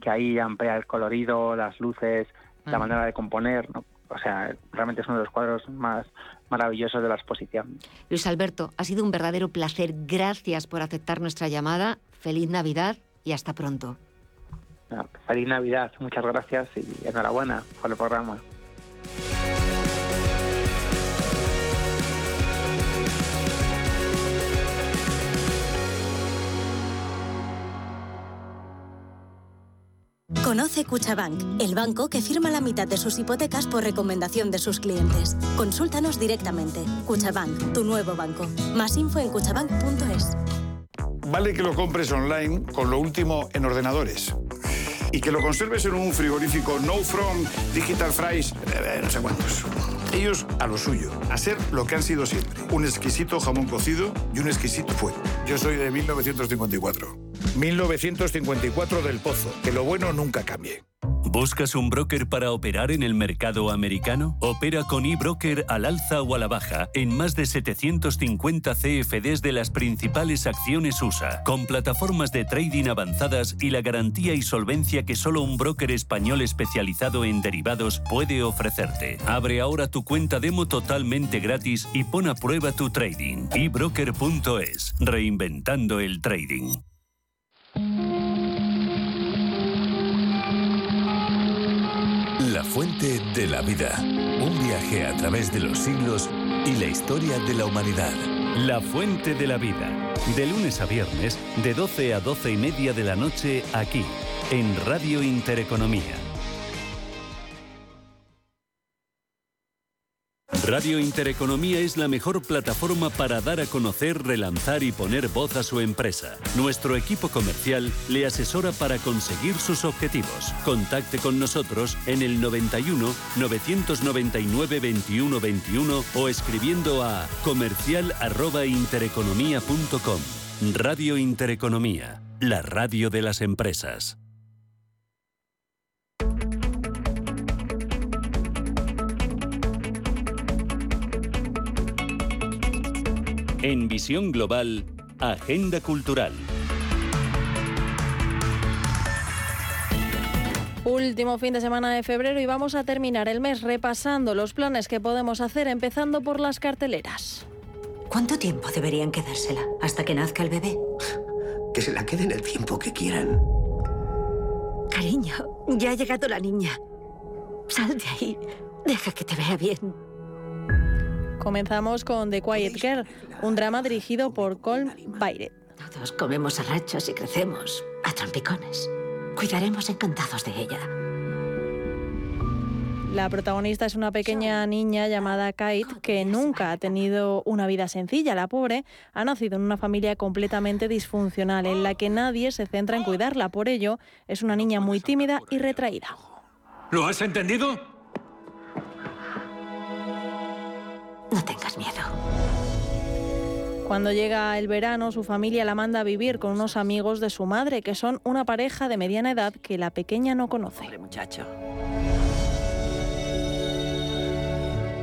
que ahí amplía el colorido, las luces, la manera de componer. O sea, realmente es uno de los cuadros más maravillosos de la exposición. Luis Alberto, ha sido un verdadero placer. Gracias por aceptar nuestra llamada. Feliz Navidad y hasta pronto. Feliz Navidad, muchas gracias y enhorabuena por el programa. Conoce Cuchabank, el banco que firma la mitad de sus hipotecas por recomendación de sus clientes. Consúltanos directamente. Cuchabank, tu nuevo banco. Más info en cuchabank.es. Vale que lo compres online con lo último en ordenadores. Y que lo conserves en un frigorífico No From Digital Fries, eh, no sé cuántos. Ellos a lo suyo, a ser lo que han sido siempre. Un exquisito jamón cocido y un exquisito fuego. Yo soy de 1954. 1954 del Pozo. Que lo bueno nunca cambie. ¿Buscas un broker para operar en el mercado americano? Opera con eBroker al alza o a la baja en más de 750 CFDs de las principales acciones USA, con plataformas de trading avanzadas y la garantía y solvencia que solo un broker español especializado en derivados puede ofrecerte. Abre ahora tu cuenta demo totalmente gratis y pon a prueba tu trading. ebroker.es, reinventando el trading. Fuente de la vida. Un viaje a través de los siglos y la historia de la humanidad. La fuente de la vida. De lunes a viernes, de 12 a 12 y media de la noche, aquí, en Radio Intereconomía. Radio Intereconomía es la mejor plataforma para dar a conocer, relanzar y poner voz a su empresa. Nuestro equipo comercial le asesora para conseguir sus objetivos. Contacte con nosotros en el 91 999 21 21 o escribiendo a comercial@intereconomía.com. Radio Intereconomía, la radio de las empresas. En Visión Global, Agenda Cultural. Último fin de semana de febrero y vamos a terminar el mes repasando los planes que podemos hacer empezando por las carteleras. ¿Cuánto tiempo deberían quedársela? ¿Hasta que nazca el bebé? Que se la queden el tiempo que quieran. Cariño, ya ha llegado la niña. Sal de ahí. Deja que te vea bien. Comenzamos con The Quiet Girl, un drama dirigido por Colm Byret. Todos comemos arrachos y crecemos a trompicones. Cuidaremos encantados de ella. La protagonista es una pequeña niña llamada Kate que nunca ha tenido una vida sencilla. La pobre ha nacido en una familia completamente disfuncional en la que nadie se centra en cuidarla. Por ello, es una niña muy tímida y retraída. ¿Lo has entendido? No tengas miedo. Cuando llega el verano, su familia la manda a vivir con unos amigos de su madre, que son una pareja de mediana edad que la pequeña no conoce. muchacho.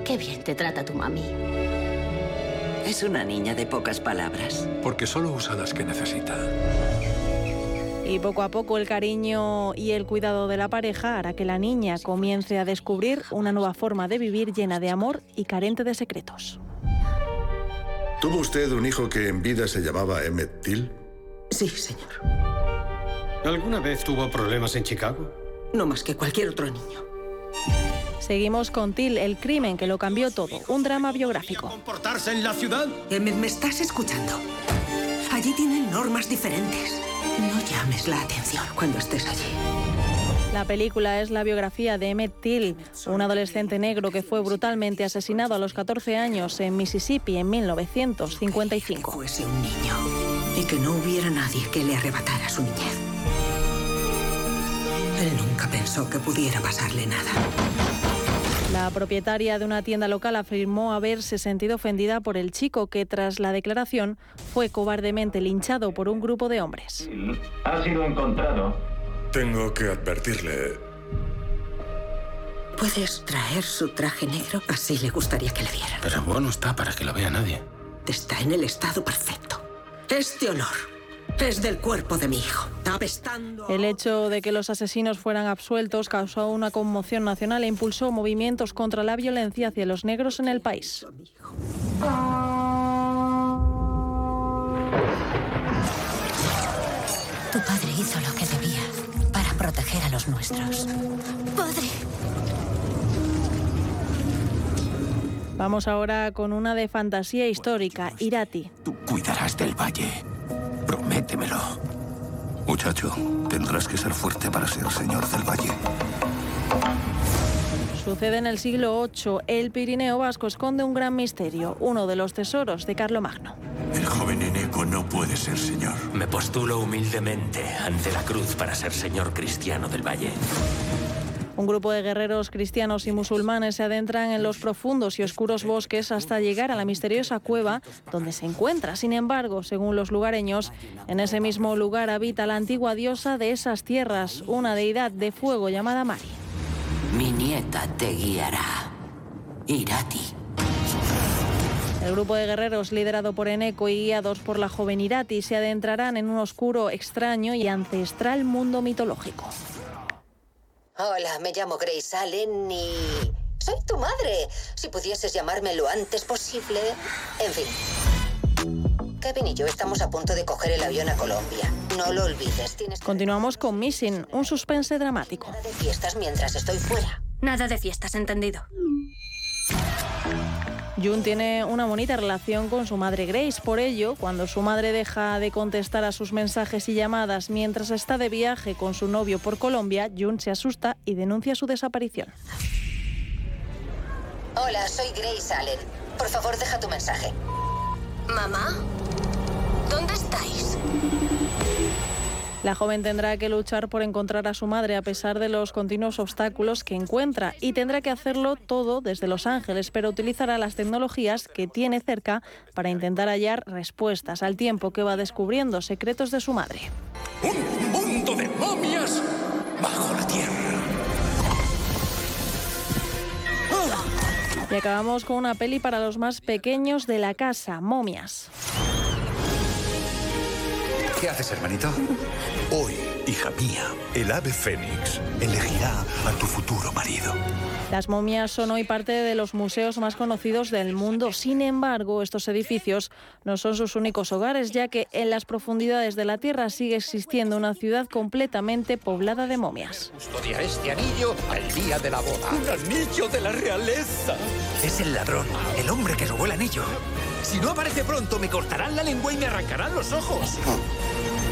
Qué bien te trata tu mami. Es una niña de pocas palabras. Porque solo usa las que necesita. Y poco a poco el cariño y el cuidado de la pareja hará que la niña comience a descubrir una nueva forma de vivir llena de amor y carente de secretos. ¿Tuvo usted un hijo que en vida se llamaba Emmett Till? Sí, señor. ¿Alguna vez tuvo problemas en Chicago? No más que cualquier otro niño. Seguimos con Till, el crimen que lo cambió todo, un drama biográfico. ¿Comportarse en la ciudad? Emmett, ¿me estás escuchando? Allí tienen normas diferentes. Llames la atención cuando estés allí. La película es la biografía de Emmett Till, un adolescente negro que fue brutalmente asesinado a los 14 años en Mississippi en 1955. Que fuese un niño y que no hubiera nadie que le arrebatara su niñez. Él nunca pensó que pudiera pasarle nada. La propietaria de una tienda local afirmó haberse sentido ofendida por el chico que tras la declaración fue cobardemente linchado por un grupo de hombres. Ha sido encontrado. Tengo que advertirle. ¿Puedes traer su traje negro? Así le gustaría que le vieran. Pero bueno está para que lo vea nadie. Está en el estado perfecto. Este honor es del cuerpo de mi hijo. Apestando. El hecho de que los asesinos fueran absueltos causó una conmoción nacional e impulsó movimientos contra la violencia hacia los negros en el país. Tu padre hizo lo que debía para proteger a los nuestros. Padre. Vamos ahora con una de fantasía histórica, Irati. Tú cuidarás del valle. Prométemelo. Muchacho, tendrás que ser fuerte para ser señor del valle. Sucede en el siglo VIII. El Pirineo vasco esconde un gran misterio, uno de los tesoros de Carlomagno. El joven Eneco no puede ser señor. Me postulo humildemente ante la cruz para ser señor cristiano del valle. Un grupo de guerreros cristianos y musulmanes se adentran en los profundos y oscuros bosques hasta llegar a la misteriosa cueva donde se encuentra. Sin embargo, según los lugareños, en ese mismo lugar habita la antigua diosa de esas tierras, una deidad de fuego llamada Mari. Mi nieta te guiará. Irati. El grupo de guerreros, liderado por Eneco y guiados por la joven Irati, se adentrarán en un oscuro, extraño y ancestral mundo mitológico. Hola, me llamo Grace Allen y... Soy tu madre. Si pudieses llamarme lo antes posible... En fin. Kevin y yo estamos a punto de coger el avión a Colombia. No lo olvides, tienes. Continuamos con Missing, un suspense dramático. de fiestas mientras estoy fuera. Nada de fiestas, entendido. June tiene una bonita relación con su madre Grace. Por ello, cuando su madre deja de contestar a sus mensajes y llamadas mientras está de viaje con su novio por Colombia, June se asusta y denuncia su desaparición. Hola, soy Grace Allen. Por favor, deja tu mensaje. ¿Mamá? ¿Dónde estáis? La joven tendrá que luchar por encontrar a su madre a pesar de los continuos obstáculos que encuentra y tendrá que hacerlo todo desde Los Ángeles, pero utilizará las tecnologías que tiene cerca para intentar hallar respuestas al tiempo que va descubriendo secretos de su madre. ¡Un mundo de momias bajo la tierra! Y Y acabamos con una peli para los más pequeños de la casa, Momias. ¿Qué haces, hermanito? Hoy, hija mía, el ave fénix elegirá a tu futuro marido. Las momias son hoy parte de los museos más conocidos del mundo. Sin embargo, estos edificios no son sus únicos hogares, ya que en las profundidades de la Tierra sigue existiendo una ciudad completamente poblada de momias. Custodia este anillo al día de la boda. ¡Un anillo de la realeza! Es el ladrón, el hombre que robó el anillo. Si no aparece pronto, me cortarán la lengua y me arrancarán los ojos.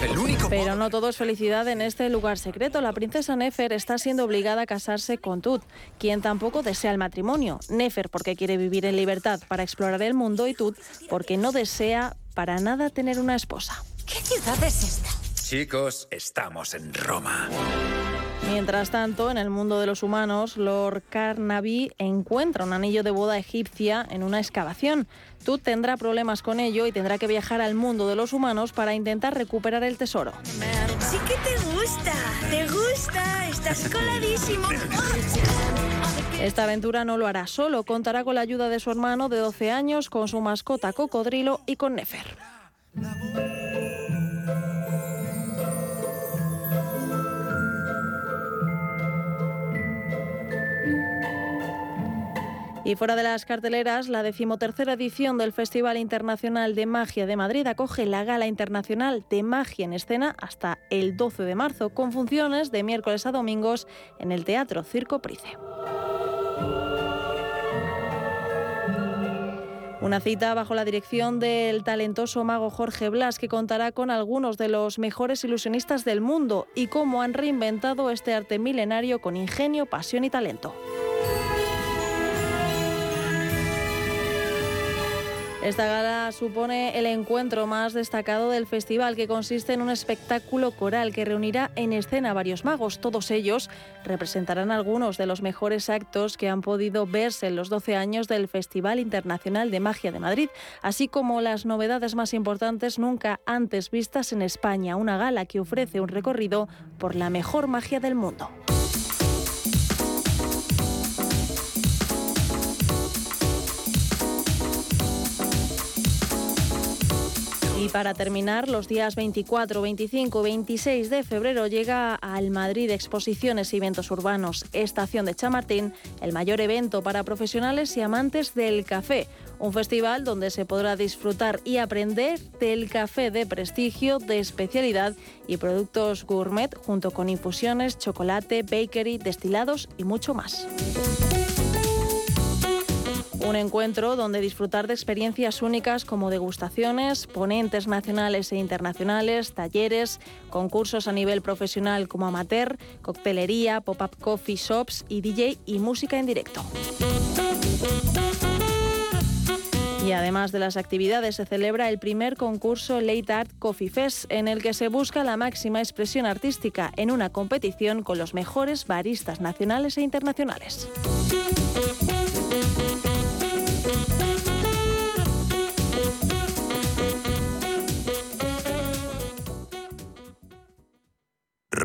El único Pero no todo es felicidad en este lugar secreto. La princesa Nefer está siendo obligada a casarse con Tut, quien tampoco desea el matrimonio. Nefer porque quiere vivir en libertad para explorar el mundo y Tut porque no desea para nada tener una esposa. ¿Qué ciudad es esta? Chicos, estamos en Roma. Mientras tanto, en el mundo de los humanos, Lord Carnaby encuentra un anillo de boda egipcia en una excavación. Tut tendrá problemas con ello y tendrá que viajar al mundo de los humanos para intentar recuperar el tesoro. Sí que te gusta, te gusta, estás coladísimo. Esta aventura no lo hará solo, contará con la ayuda de su hermano de 12 años, con su mascota cocodrilo y con Nefer. Y fuera de las carteleras, la decimotercera edición del Festival Internacional de Magia de Madrid acoge la Gala Internacional de Magia en Escena hasta el 12 de marzo, con funciones de miércoles a domingos en el Teatro Circo Price. Una cita bajo la dirección del talentoso mago Jorge Blas, que contará con algunos de los mejores ilusionistas del mundo y cómo han reinventado este arte milenario con ingenio, pasión y talento. Esta gala supone el encuentro más destacado del festival, que consiste en un espectáculo coral que reunirá en escena varios magos. Todos ellos representarán algunos de los mejores actos que han podido verse en los 12 años del Festival Internacional de Magia de Madrid, así como las novedades más importantes nunca antes vistas en España, una gala que ofrece un recorrido por la mejor magia del mundo. Y para terminar, los días 24, 25 y 26 de febrero llega al Madrid Exposiciones y Eventos Urbanos, Estación de Chamartín, el mayor evento para profesionales y amantes del café. Un festival donde se podrá disfrutar y aprender del café de prestigio, de especialidad y productos gourmet, junto con infusiones, chocolate, bakery, destilados y mucho más. Un encuentro donde disfrutar de experiencias únicas como degustaciones, ponentes nacionales e internacionales, talleres, concursos a nivel profesional como amateur, coctelería, pop-up coffee shops y DJ y música en directo. Y además de las actividades, se celebra el primer concurso Late Art Coffee Fest, en el que se busca la máxima expresión artística en una competición con los mejores baristas nacionales e internacionales.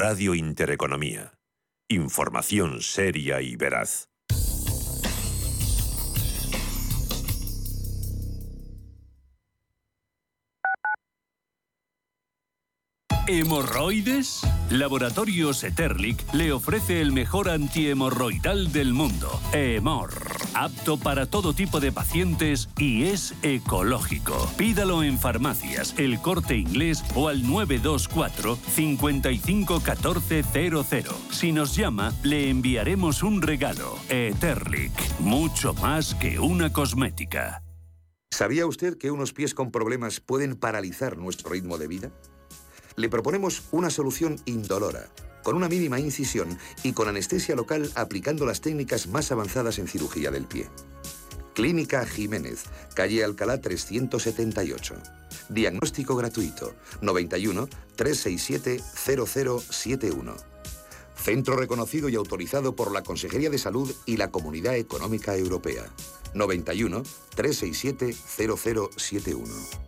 Radio Intereconomía. Información seria y veraz. ¿Hemorroides? Laboratorios Eterlic le ofrece el mejor antihemorroidal del mundo, Hemor. Apto para todo tipo de pacientes y es ecológico. Pídalo en farmacias, el corte inglés o al 924 551400. Si nos llama, le enviaremos un regalo. Eterlic, mucho más que una cosmética. ¿Sabía usted que unos pies con problemas pueden paralizar nuestro ritmo de vida? Le proponemos una solución indolora, con una mínima incisión y con anestesia local aplicando las técnicas más avanzadas en cirugía del pie. Clínica Jiménez, calle Alcalá 378. Diagnóstico gratuito 91 367 0071. Centro reconocido y autorizado por la Consejería de Salud y la Comunidad Económica Europea. 91 367 0071.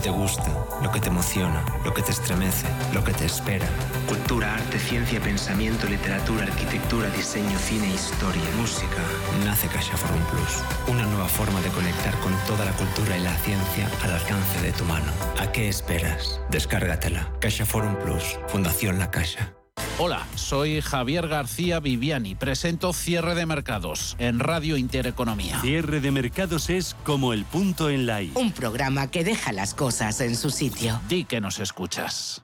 Que te gusta, lo que te emociona, lo que te estremece, lo que te espera. Cultura, arte, ciencia, pensamiento, literatura, arquitectura, diseño, cine, historia, música. Nace Caixa Forum Plus. Una nueva forma de conectar con toda la cultura y la ciencia al alcance de tu mano. ¿A qué esperas? Descárgatela. Caixa Forum Plus. Fundación La Caixa. Hola, soy Javier García Viviani. Presento Cierre de Mercados en Radio Intereconomía. Cierre de mercados es como el punto en la I. Un programa que deja las cosas en su sitio. Di que nos escuchas.